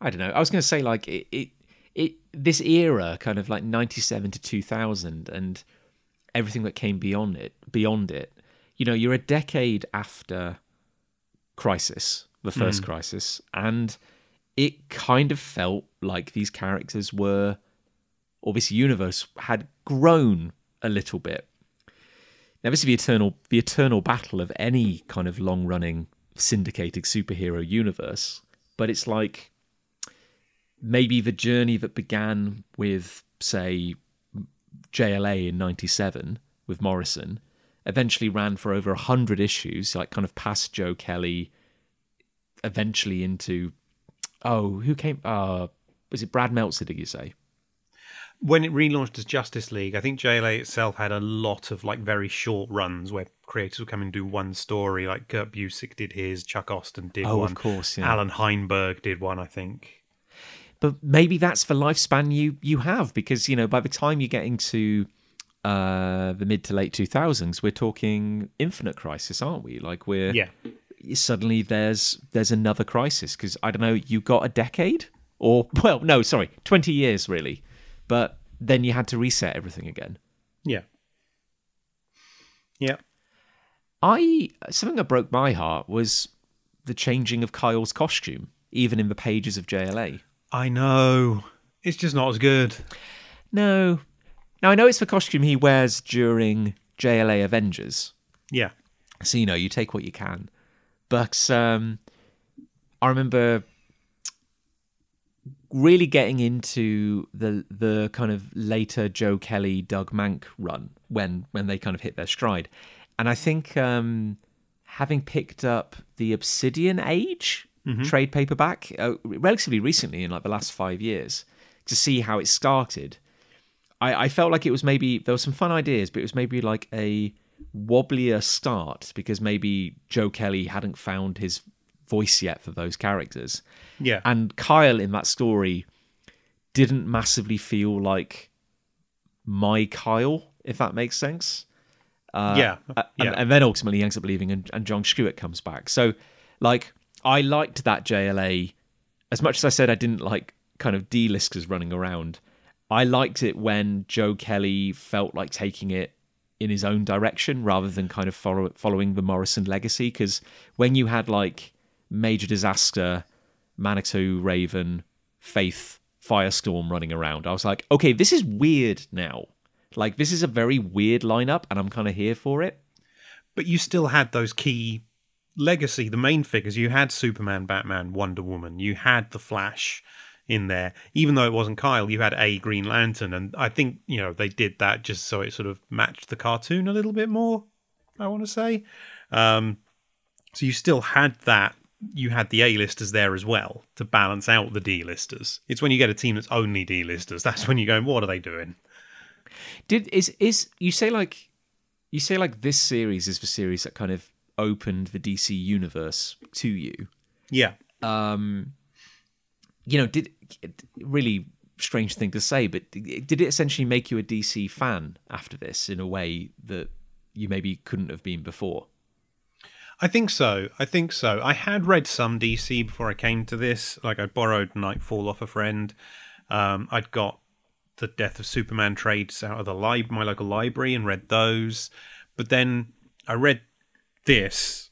I don't know. I was going to say like it, it it this era kind of like 97 to 2000 and everything that came beyond it beyond it. You know, you're a decade after Crisis, the hmm. first Crisis, and it kind of felt like these characters were or this universe had grown a little bit. Now, this is the eternal the eternal battle of any kind of long running syndicated superhero universe, but it's like maybe the journey that began with, say, JLA in '97 with Morrison, eventually ran for over hundred issues, like kind of past Joe Kelly, eventually into oh, who came? Uh, was it Brad Meltzer? Did you say? when it relaunched as Justice League, I think JLA itself had a lot of like very short runs where creators would come and do one story. Like Kurt Busiek did his, Chuck Austin did Oh, one, of course, yeah. Allan Heinberg did one, I think. But maybe that's the lifespan you you have because you know by the time you're getting to uh the mid to late 2000s we're talking infinite crisis aren't we? Like we're Yeah, suddenly there's there's another crisis because i don't know you got a decade or well no sorry 20 years really but then you had to reset everything again. Yeah, yeah. i something that broke my heart was the changing of kyle's costume even in the pages of jla I know. It's just not as good. No. Now I know it's the costume he wears during JLA Avengers. Yeah, So you know, you take what you can. but um, I remember really getting into the the kind of later Joe Kelly, Doug Mahnke run when when they kind of hit their stride, and I think um, having picked up the Obsidian Age trade paperback uh, relatively recently in like the last five years to see how it started. I, I felt like it was maybe there were some fun ideas, but it was maybe like a wobblier start because maybe Joe Kelly hadn't found his voice yet for those characters. Yeah. And Kyle in that story didn't massively feel like my Kyle, if that makes sense. Uh, yeah. and, yeah. and then ultimately he ends up leaving and, and John Stewart comes back. So, like, I liked that JLA as much as I said I didn't like kind of D-listers running around. I liked it when Joe Kelly felt like taking it in his own direction rather than kind of follow, following the Morrison legacy. Because when you had like Major Disaster, Manitou, Raven, Faith, Firestorm running around, I was like, okay, this is weird now. Like, this is a very weird lineup, and I'm kind of here for it. but you still had those key legacy, the main figures. You had Superman, Batman, Wonder Woman. You had the Flash in there, even though it wasn't Kyle. You had a Green Lantern, and I think you know they did that just so it sort of matched the cartoon a little bit more. I want to say, um, so you still had that. You had the A-listers there as well to balance out the D-listers. It's when you get a team that's only D-listers that's when you go, what are they doing? Did is is you say like you say like this series is the series that kind of opened the DC universe to you. Yeah, Um, you know, did really strange thing to say, but did it essentially make you a DC fan after this in a way that you maybe couldn't have been before? I think so. I think so. I had read some DC before I came to this. Like I borrowed Knightfall off a friend. Um, I'd got the Death of Superman trades out of the my local library and read those. But then I read this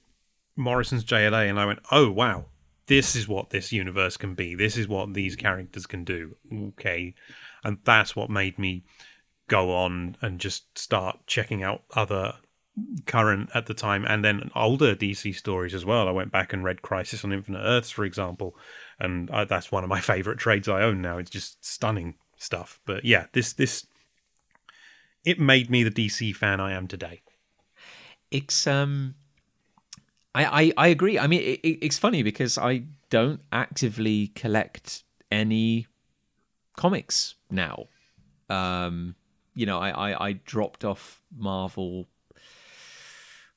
Morrison's JLA and I went, "Oh wow, this is what this universe can be. This is what these characters can do." Okay, and that's what made me go on and just start checking out other current at the time and then older DC stories as well. I went back and read Crisis on Infinite Earths, for example, and I, that's one of my favorite trades I own now. It's just stunning stuff. But yeah, this this it made me the DC fan I am today. It's um, I I, I agree. I mean, it, it, it's funny because I don't actively collect any comics now. Um, you know, I I, I dropped off Marvel.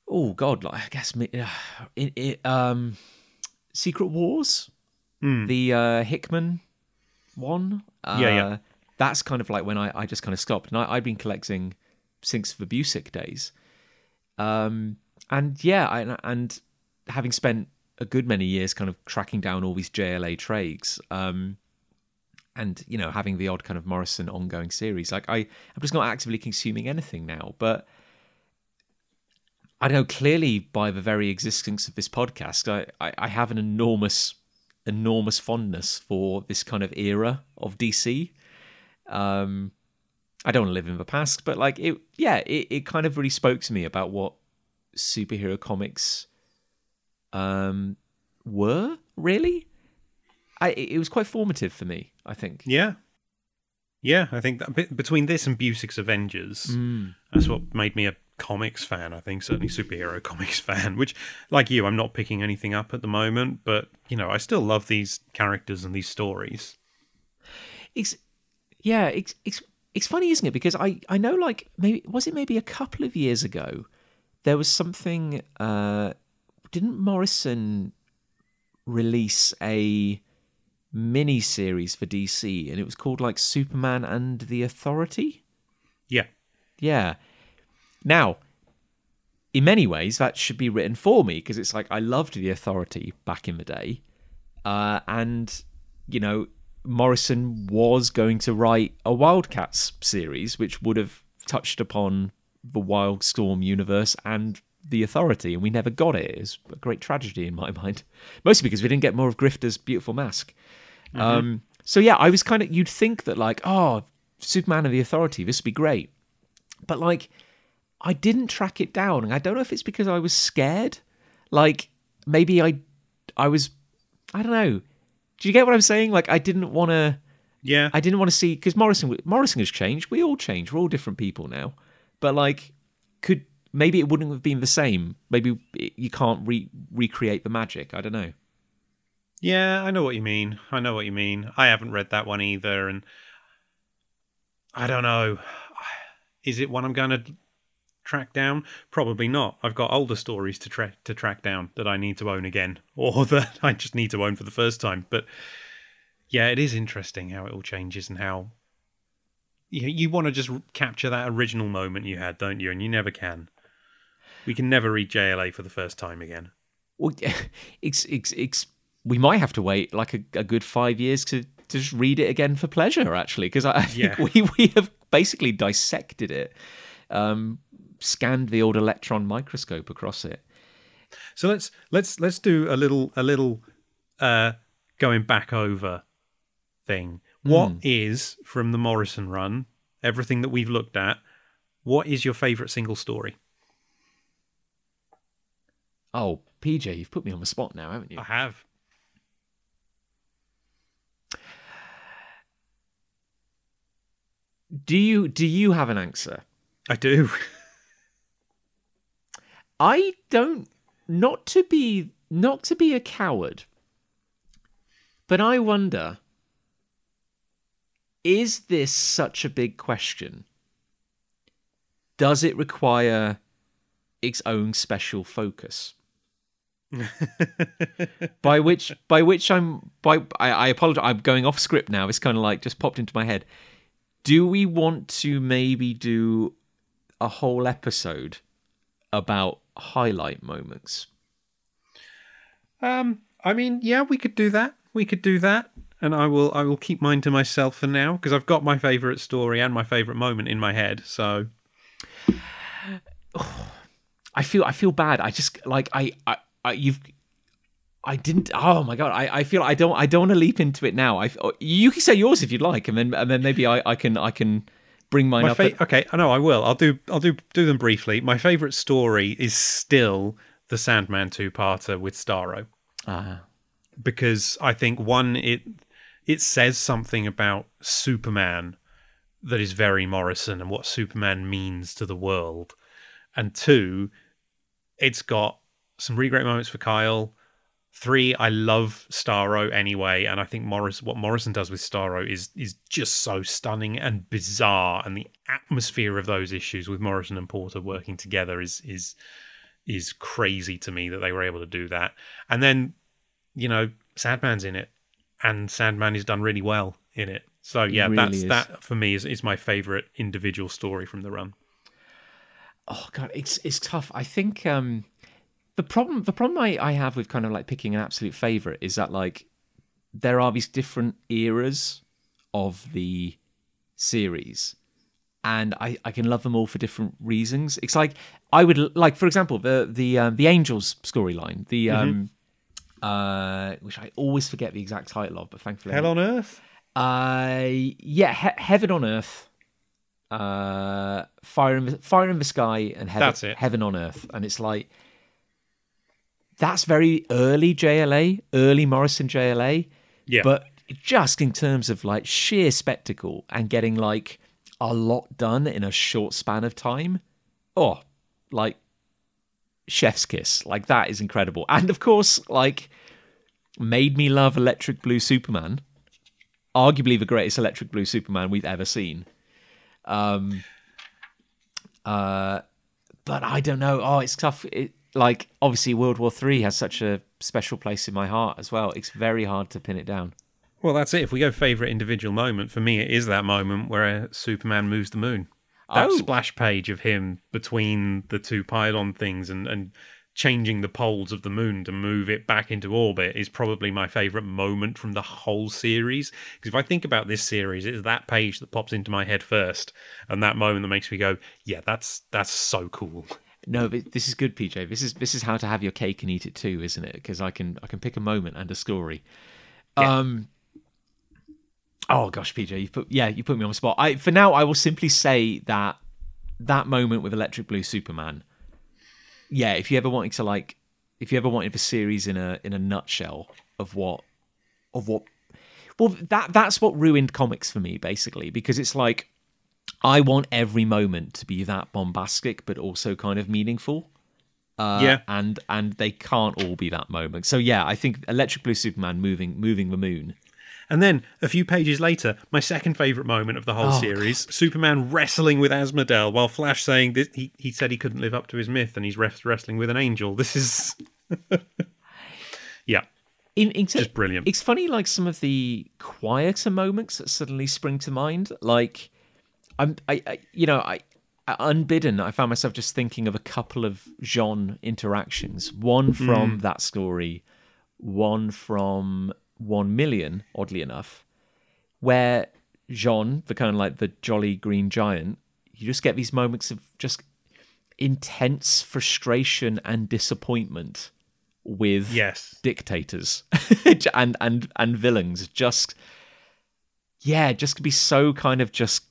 Oh God, like, I guess me- uh, it, it um, Secret Wars, the uh, Hickman one. Uh, Yeah, yeah. That's kind of like when I, I just kind of stopped, and I, I've been collecting since the Busiek days. Um, and yeah, I, and having spent a good many years kind of tracking down all these JLA trades, um, and you know having the odd kind of Morrison ongoing series, like I, I'm just not actively consuming anything now. But I know. Clearly, by the very existence of this podcast, I, I, I have an enormous, enormous fondness for this kind of era of DC. Um, I don't want to live in the past, but like it, yeah, it, it kind of really spoke to me about what superhero comics um were really. I it was quite formative for me. I think. Yeah. Yeah, I think that between this and Busiek's Avengers, Mm. that's what made me a comics fan. I think certainly superhero comics fan. Which, like you, I'm not picking anything up at the moment, but you know, I still love these characters and these stories. It's yeah, it's it's it's funny, isn't it? Because I I know like maybe was it maybe a couple of years ago there was something. uh Didn't Morrison release a mini series for DC and it was called like Superman and the Authority? Yeah, Yeah. Now, in many ways, that should be written for me because it's like I loved the Authority back in the day, uh, and you know Morrison was going to write a Wildcats series, which would have touched upon the Wildstorm universe and the Authority, and we never got it. It's a great tragedy in my mind, mostly because we didn't get more of Grifter's beautiful mask. Um, so yeah, I was kind of you'd think that like oh Superman and the Authority, this would be great, but like I didn't track it down, and I don't know if it's because I was scared. Like maybe I I was I don't know. Do you get what I'm saying? Like I didn't want to Yeah. I didn't want to see because Morrison Morrison has changed. We all change. We're all different people now. But like, could maybe it wouldn't have been the same. Maybe you can't re- recreate the magic. I don't know. Yeah, I know what you mean. I know what you mean. I haven't read that one either, and I don't know. Is it one I'm going to track down? Probably not. I've got older stories to track to track down that I need to own again, or that I just need to own for the first time. But yeah, it is interesting how it all changes and how you, you want to just capture that original moment you had, don't you? And you never can. We can never read JLA for the first time again. Well, it's, it's, it's, we might have to wait like a, a good five years to, to just read it again for pleasure, actually, because I, I think Yeah. we, we have basically dissected it, um, scanned the old electron microscope across it. So let's let's let's do a little a little uh going back over thing. What is from the Morrison run, everything that we've looked at, what is your favorite single story? Oh, PJ, you've put me on the spot now, haven't you? I have. Do you do you have an answer? I do. I don't not to be not to be a coward. But I wonder is this such a big question? Does it require its own special focus? by which by which I'm by I, I apologize I'm going off script now. It's kind of like just popped into my head. Do we want to maybe do a whole episode about highlight moments? Um I mean, yeah, we could do that. We could do that. And I will I will keep mine to myself for now because I've got my favorite story and my favorite moment in my head. So I feel I feel bad. I just like I I, I you've I didn't. Oh my god! I, I feel I don't I don't want to leap into it now. I you can say yours if you'd like, and then and then maybe I, I can I can bring mine My up. fa- at- okay, I know I will. I'll do I'll do do them briefly. My favorite story is still the Sandman two-parter with Starro Ah, because I think one it it says something about Superman that is very Morrison and what Superman means to the world. And two, it's got some really great moments for Kyle. Three, I love Starro anyway, and I think Morris what Morrison does with Starro is is just so stunning and bizarre, and the atmosphere of those issues with Morrison and Porter working together is is is crazy to me that they were able to do that. And then, you know, Sandman's in it, and Sandman is done really well in it. So yeah, really that's is. that for me is is my favorite individual story from the run. oh god, it's it's tough. I think um the problem the problem I, I have with kind of like picking an absolute favorite is that like there are these different eras of the series and I, I can love them all for different reasons. It's like I would like, for example, the the um, the Angels storyline, the um, uh, which I always forget the exact title of, but thankfully, Hell on Earth. uh, yeah, he- Heaven on Earth, uh, Fire in the, Fire in the Sky, and heaven. Heaven on Earth, and it's like that's very early JLA, early Morrison JLA, Yeah, but just in terms of like sheer spectacle and getting like a lot done in a short span of time, oh, like chef's kiss, like that is incredible, and of course, like made me love Electric Blue Superman arguably the greatest electric blue superman we've ever seen. Um uh but i don't know. Oh it's tough. It, like obviously world war three has such a special place in my heart as well it's very hard to pin it down Well, that's it. If we go favorite individual moment, for me, it is that moment where uh, Superman moves the moon. That Oh. splash page of him between the two pylon things and, and changing the poles of the moon to move it back into orbit is probably my favorite moment from the whole series. Because if I think about this series, it's that page that pops into my head first, and that moment that makes me go, "Yeah, that's that's so cool." no but this is good pj this is this is how to have your cake and eat it too isn't it? Because i can i can pick a moment and a story. Um oh gosh pj you put yeah you put me on the spot. I for now i will simply say that that moment with electric blue superman. Yeah if you ever wanted to like if you ever wanted a series in a in a nutshell of what of what well that that's what ruined comics for me basically because it's like I want every moment to be that bombastic but also kind of meaningful. Uh, Yeah. and and they can't all be that moment. So yeah, I think Electric Blue Superman moving moving the moon. And then a few pages later, my second favorite moment of the whole Oh, series: Superman wrestling with Asmodel, while Flash saying that he he said he couldn't live up to his myth, and he's wrestling with an angel. This is, yeah, In, in just brilliant. It's funny, like some of the quieter moments that suddenly spring to mind. Like, I'm, I, I you know, I, unbidden, I found myself just thinking of a couple of J'onn interactions. One from mm. that story, one from One Million, oddly enough, where J'onn, the kind of like the jolly green giant, you just get these moments of just intense frustration and disappointment with Yes. dictators and and and villains just yeah just to be so kind of just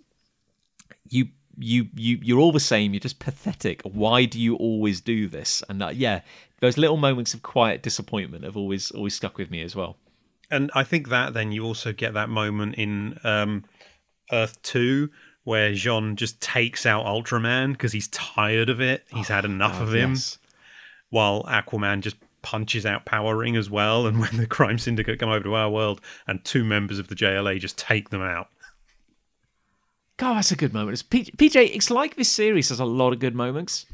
you you you you're all the same you're just pathetic why do you always do this and uh, yeah those little moments of quiet disappointment have always always stuck with me as well and I think that then you also get that moment in um, Earth Two where J'onn just takes out Ultraman because he's tired of it. He's had enough of him. Yes. while Aquaman just punches out Power Ring as well. And when the Crime Syndicate come over to our world, and two members of the JLA just take them out. God that's a good moment it's P- pj it's like this series has a lot of good moments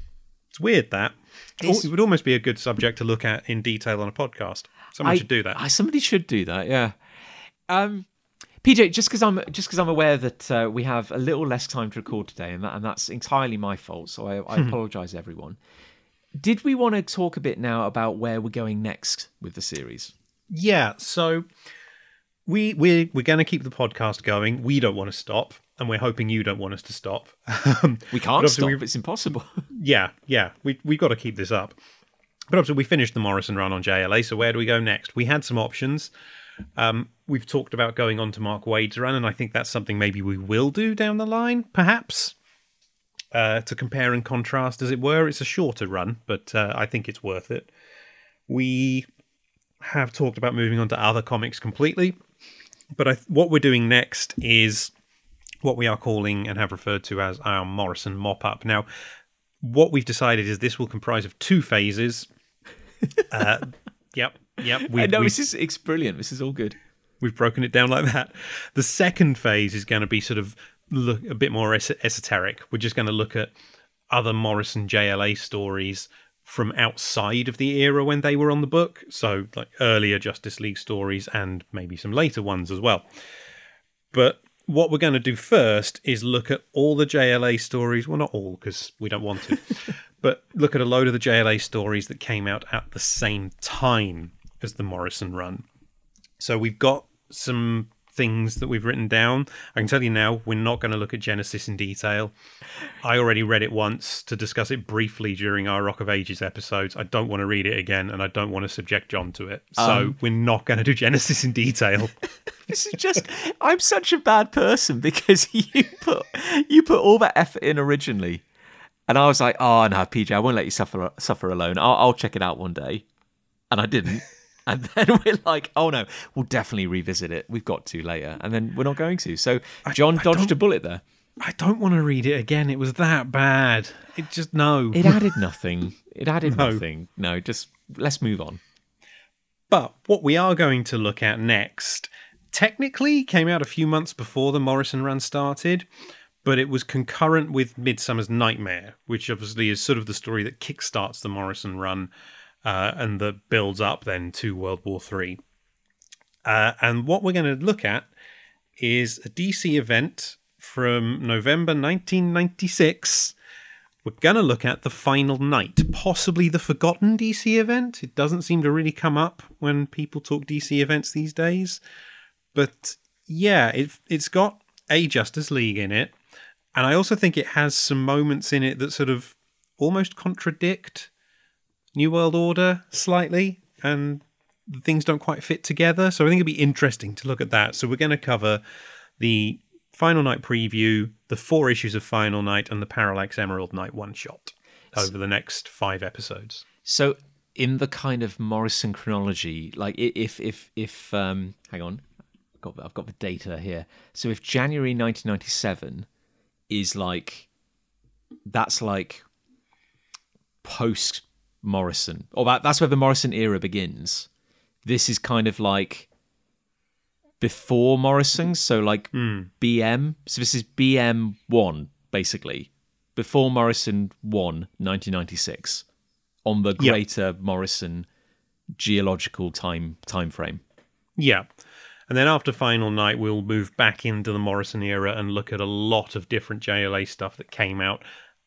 It's weird that It's- it would almost be a good subject to look at in detail on a podcast. Someone I- should do that. I, somebody should do that. Yeah. Um, PJ, just because I'm just because I'm aware that uh, we have a little less time to record today, and that, and that's entirely my fault. So I, I apologise, everyone. Did we want to talk a bit now about where we're going next with the series? yeah, so we we we're going to keep the podcast going. We don't want to stop, and we're hoping you don't want us to stop. Um, We can't stop. we- It's impossible. yeah, yeah, we we got to keep this up. But obviously, we finished the Morrison run on JLA. So where do we go next? We had some options. Um, we've talked about going on to Mark Waid's run, and I think that's something maybe we will do down the line, perhaps. Uh, to compare and contrast, as it were, it's a shorter run, but uh, I think it's worth it. We have talked about moving on to other comics completely, but I, what we're doing next is what we are calling and have referred to as our Morrison mop up. Now, what we've decided is this will comprise of two phases. uh, yep, yep. I know we've, this is it's brilliant. This is all good. we've broken it down like that. The second phase is going to be sort of look a bit more es- esoteric. We're just going to look at other Morrison JLA stories from outside of the era when they were on the book. So, like earlier Justice League stories and maybe some later ones as well. But what we're going to do first is look at all the JLA stories. Well, not all because we don't want to, but look at a load of the JLA stories that came out at the same time as the Morrison run. So we've got some things that we've written down. I can tell you now, we're not going to look at Genesis in detail. I already read it once to discuss it briefly during our Rock of Ages episodes. I don't want to read it again, and I don't want to subject Jon to it. So Um, we're not going to do Genesis in detail. This is just I'm such a bad person because you put you put all that effort in originally, and I was like, oh no, PJ, I won't let you suffer suffer alone. I'll, I'll check it out one day, and I didn't. And then we're like, oh no, we'll definitely revisit it. We've got to later, and then we're not going to. So Jon I dodged a bullet there. I don't want to read it again. It was that bad. It just no. It added nothing. It added No. nothing. No, just let's move on. But what we are going to look at next technically came out a few months before the Morrison run started, but it was concurrent with Midsummer's Nightmare, which obviously is sort of the story that kickstarts the Morrison run uh, and that builds up then to World War Three. Uh, and what we're going to look at is a DC event from November 1996. We're going to look at the final night, possibly the forgotten DC event. It doesn't seem to really come up when people talk DC events these days. But yeah, it, it's got a Justice League in it. And I also think it has some moments in it that sort of almost contradict New World Order slightly. And things don't quite fit together. So I think it'd be interesting to look at that. So we're going to cover the Final Night preview, the four issues of Final Night, and the Parallax Emerald Night one shot over the next five episodes. So in the kind of Morrison chronology, like if if if um, hang on, I've got I've got the data here. So if January 1997 is like that's like post Morrison, or that that's where the Morrison era begins. This is kind of like before Morrison, so like hmm. BM. So this is BM one basically before Morrison won 1996 on the greater Morrison geological time time frame. Yeah. And then after Final Night, we'll move back into the Morrison era and look at a lot of different JLA stuff that came out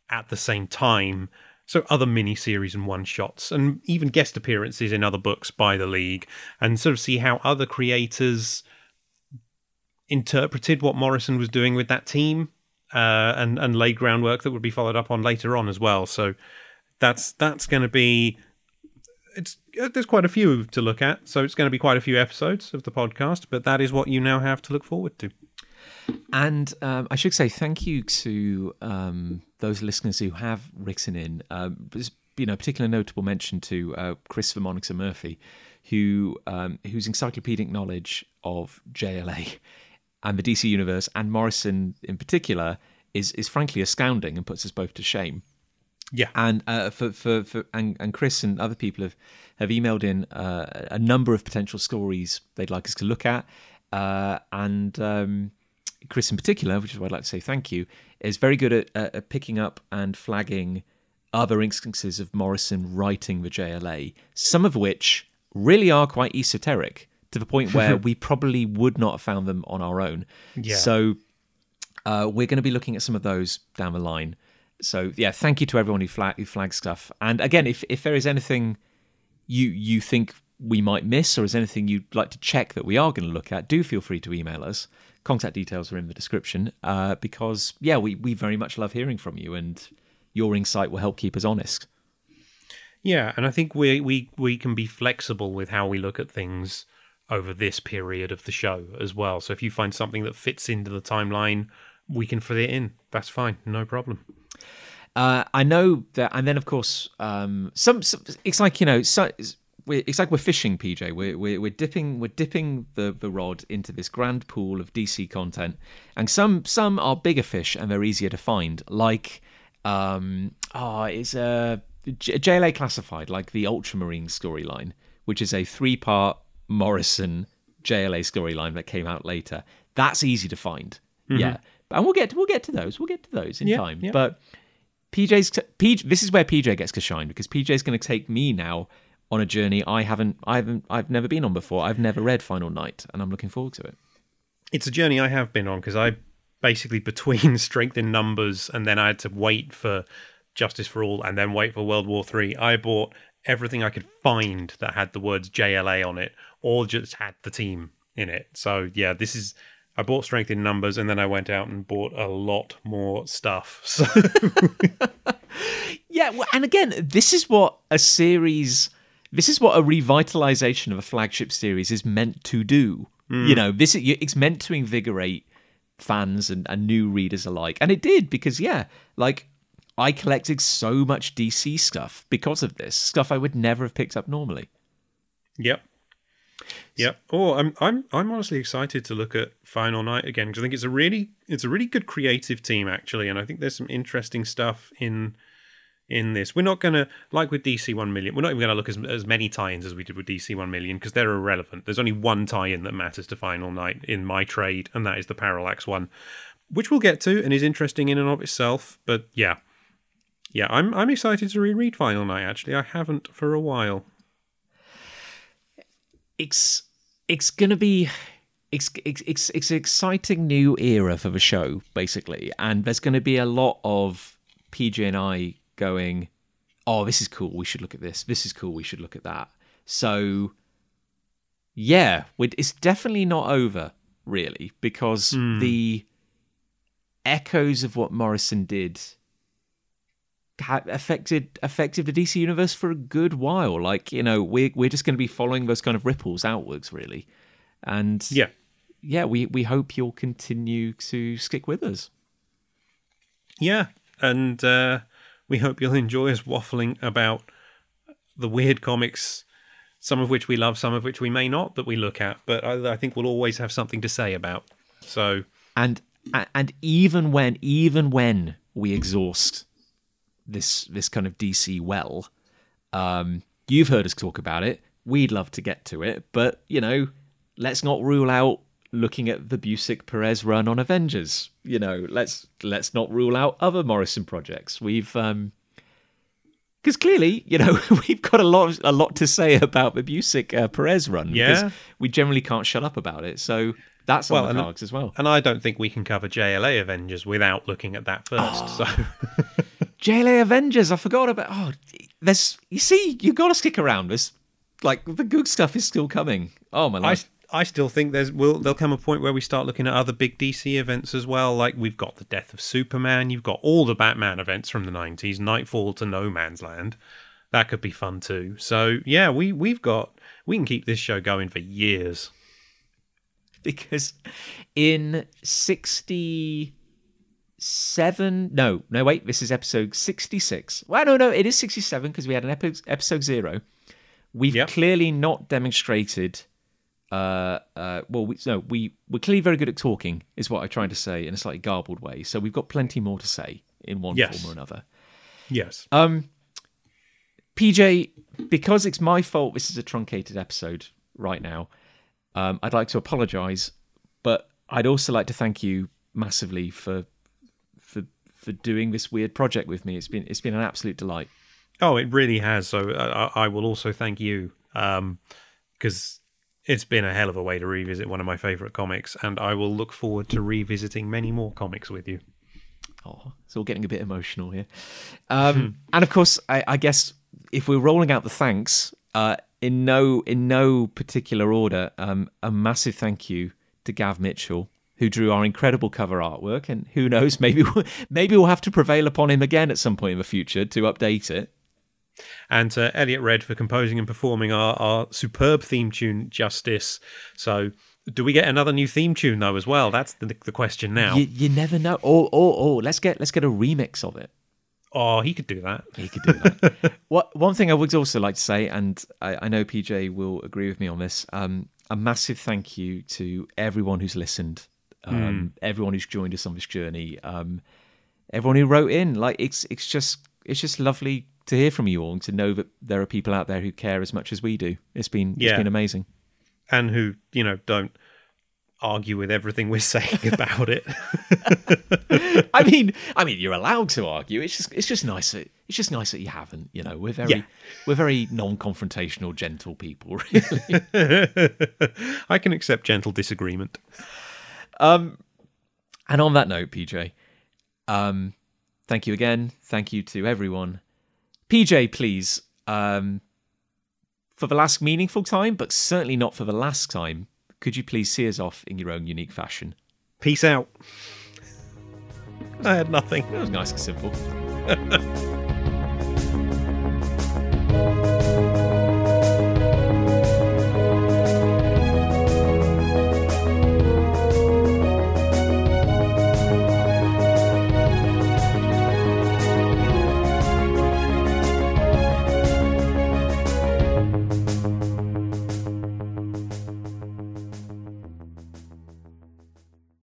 at the same time. So other mini-series and one shots, and even guest appearances in other books by the League, and sort of see how other creators interpreted what Morrison was doing with that team, uh, and and laid groundwork that would be followed up on later on as well. So that's that's going to be it's uh, there's quite a few to look at, so it's going to be quite a few episodes of the podcast. But that is what you now have to look forward to. And um, I should say thank you to um, those listeners who have written in. Um, there's you know, particular notable mention to uh, Christopher Monixer Murphy, who um, whose encyclopedic knowledge of JLA and the DC universe and Morrison in particular is is frankly astounding and puts us both to shame. Yeah, and uh, for, for for and, and Chris and other people have have emailed in uh, a number of potential stories they'd like us to look at, uh, and um, Chris in particular, which is why I'd like to say thank you, is very good at, at, at picking up and flagging other instances of Morrison writing the JLA, some of which really are quite esoteric to the point where we probably would not have found them on our own. Yeah. So uh, we're going to be looking at some of those down the line. So yeah, thank you to everyone who flag who flags stuff. And again, if if there is anything you you think we might miss, or is anything you'd like to check that we are going to look at, do feel free to email us. Contact details are in the description. Uh, because yeah, we we very much love hearing from you, and your insight will help keep us honest. yeah, and I think we we we can be flexible with how we look at things over this period of the show as well. So if you find something that fits into the timeline, we can fit it in. That's fine, no problem. Uh, I know that, and then of course, um, some, some it's like you know, so, we're, it's like we're fishing, PJ. We're, we're we're dipping we're dipping the the rod into this grand pool of DC content, and some some are bigger fish and they're easier to find. Like, um, oh, it's uh, a J- JLA classified, like the Ultramarine storyline, which is a three part Morrison JLA storyline that came out later. That's easy to find. Mm-hmm. Yeah, and we'll get we'll get to those. We'll get to those in Yeah, time, yeah. but. PJ's PJ, this is where PJ gets to shine because PJ's going to take me now on a journey I haven't I haven't I've never been on before. I've never read Final Night and I'm looking forward to it. It's a journey I have been on because I basically between Strength in Numbers and then I had to wait for Justice for All and then wait for World War Three. I bought everything I could find that had the words JLA on it or just had the team in it. So yeah, this is I bought Strength in Numbers and then I went out and bought a lot more stuff. So Yeah, well, and again, this is what a series this is what a revitalization of a flagship series is meant to do. You hmm. know, this it's meant to invigorate fans and, and new readers alike. And it did because yeah, like I collected so much DC stuff because of this, stuff I would never have picked up normally. Yep. Yep. Oh, I'm I'm I'm honestly excited to look at Final Night again because I think it's a really it's a really good creative team actually, and I think there's some interesting stuff in in this. We're not gonna like with DC One Million. We're not even gonna look as as many tie-ins as we did with DC One Million because they're irrelevant. There's only one tie-in that matters to Final Night in my trade, and that is the Parallax one, which we'll get to and is interesting in and of itself. But yeah, yeah, I'm I'm excited to reread Final Night. Actually, I haven't for a while. it's it's gonna be it's it's it's, it's an exciting new era for the show basically and there's going to be a lot of pj and i going oh this is cool we should look at this this is cool we should look at that so yeah it's definitely not over really because the echoes of what morrison did affected affected the DC universe for a good while. Like you know, we're we're just going to be following those kind of ripples outwards, really. And Yeah. yeah, we we hope you'll continue to stick with us. Yeah, and uh, we hope you'll enjoy us waffling about the weird comics, some of which we love, some of which we may not, that we look at, but I, I think we'll always have something to say about. So, and and even when even when we exhaust this this kind of DC well, um, you've heard us talk about it. We'd love to get to it, but you know, let's not rule out looking at the Busiek Perez run on Avengers. You know, let's let's not rule out other Morrison projects. We've um because clearly, you know, we've got a lot of, a lot to say about the Busiek uh, Perez run. Yeah, we generally can't shut up about it. So that's on well, the cards as well. And I don't think we can cover JLA Avengers without looking at that first. Oh. So JLA Avengers, I forgot about. Oh, there's you see, you got to stick around. There's like the good stuff is still coming. Oh my life. I still think there's will there'll come a point where we start looking at other big DC events as well. Like we've got the death of Superman, you've got all the Batman events from the nineties, Knightfall to No Man's Land. That could be fun too. So yeah, we we've got we can keep this show going for years. Because in sixty seven no no wait this is episode 66 well no no it is 67 because we had an epi- episode zero we've yep. clearly not demonstrated uh, uh, well, we, no, we we're clearly very good at talking, is what I'm trying to say in a slightly garbled way. So we've got plenty more to say in one yes. form or another. Yes. Um, PJ, because it's my fault, this is a truncated episode right now. Um, I'd like to apologise, but I'd also like to thank you massively for for for doing this weird project with me. It's been it's been an absolute delight. Oh, it really has. So uh, I will also thank you because um, it's been a hell of a way to revisit one of my favorite comics, and I will look forward to revisiting many more comics with you. Oh, it's all getting a bit emotional here. Um, hmm. and of course, I, I, guess if we're rolling out the thanks, uh, in no in no particular order, um, a massive thank you to Gav Mitchell who drew our incredible cover artwork, and who knows, maybe maybe we'll have to prevail upon him again at some point in the future to update it and to Eliot Red for composing and performing our, our superb theme tune, Justice. So, do we get another new theme tune though as well? That's the, the question now. You, you never know. Oh, oh, oh! Let's get let's get a remix of it. Oh, he could do that. He could do that. what one thing I would also like to say, and I, I know PJ will agree with me on this. Um, a massive thank you to everyone who's listened, um, mm. everyone who's joined us on this journey, um, everyone who wrote in. Like it's it's just it's just lovely to hear from you all and to know that there are people out there who care as much as we do. It's been yeah. it's been amazing. And who, you know, don't argue with everything we're saying about it. I mean, I mean, you're allowed to argue. It's just, it's just nice. That, it's just nice that you haven't. You know, we're very, yeah. we're very non-confrontational, gentle people. Really, I can accept gentle disagreement. Um, and on that note, PJ, um, thank you again. Thank you to everyone PJ, please, um, for the last meaningful time, but certainly not for the last time, could you please see us off in your own unique fashion? Peace out. I had nothing. That was nice and simple.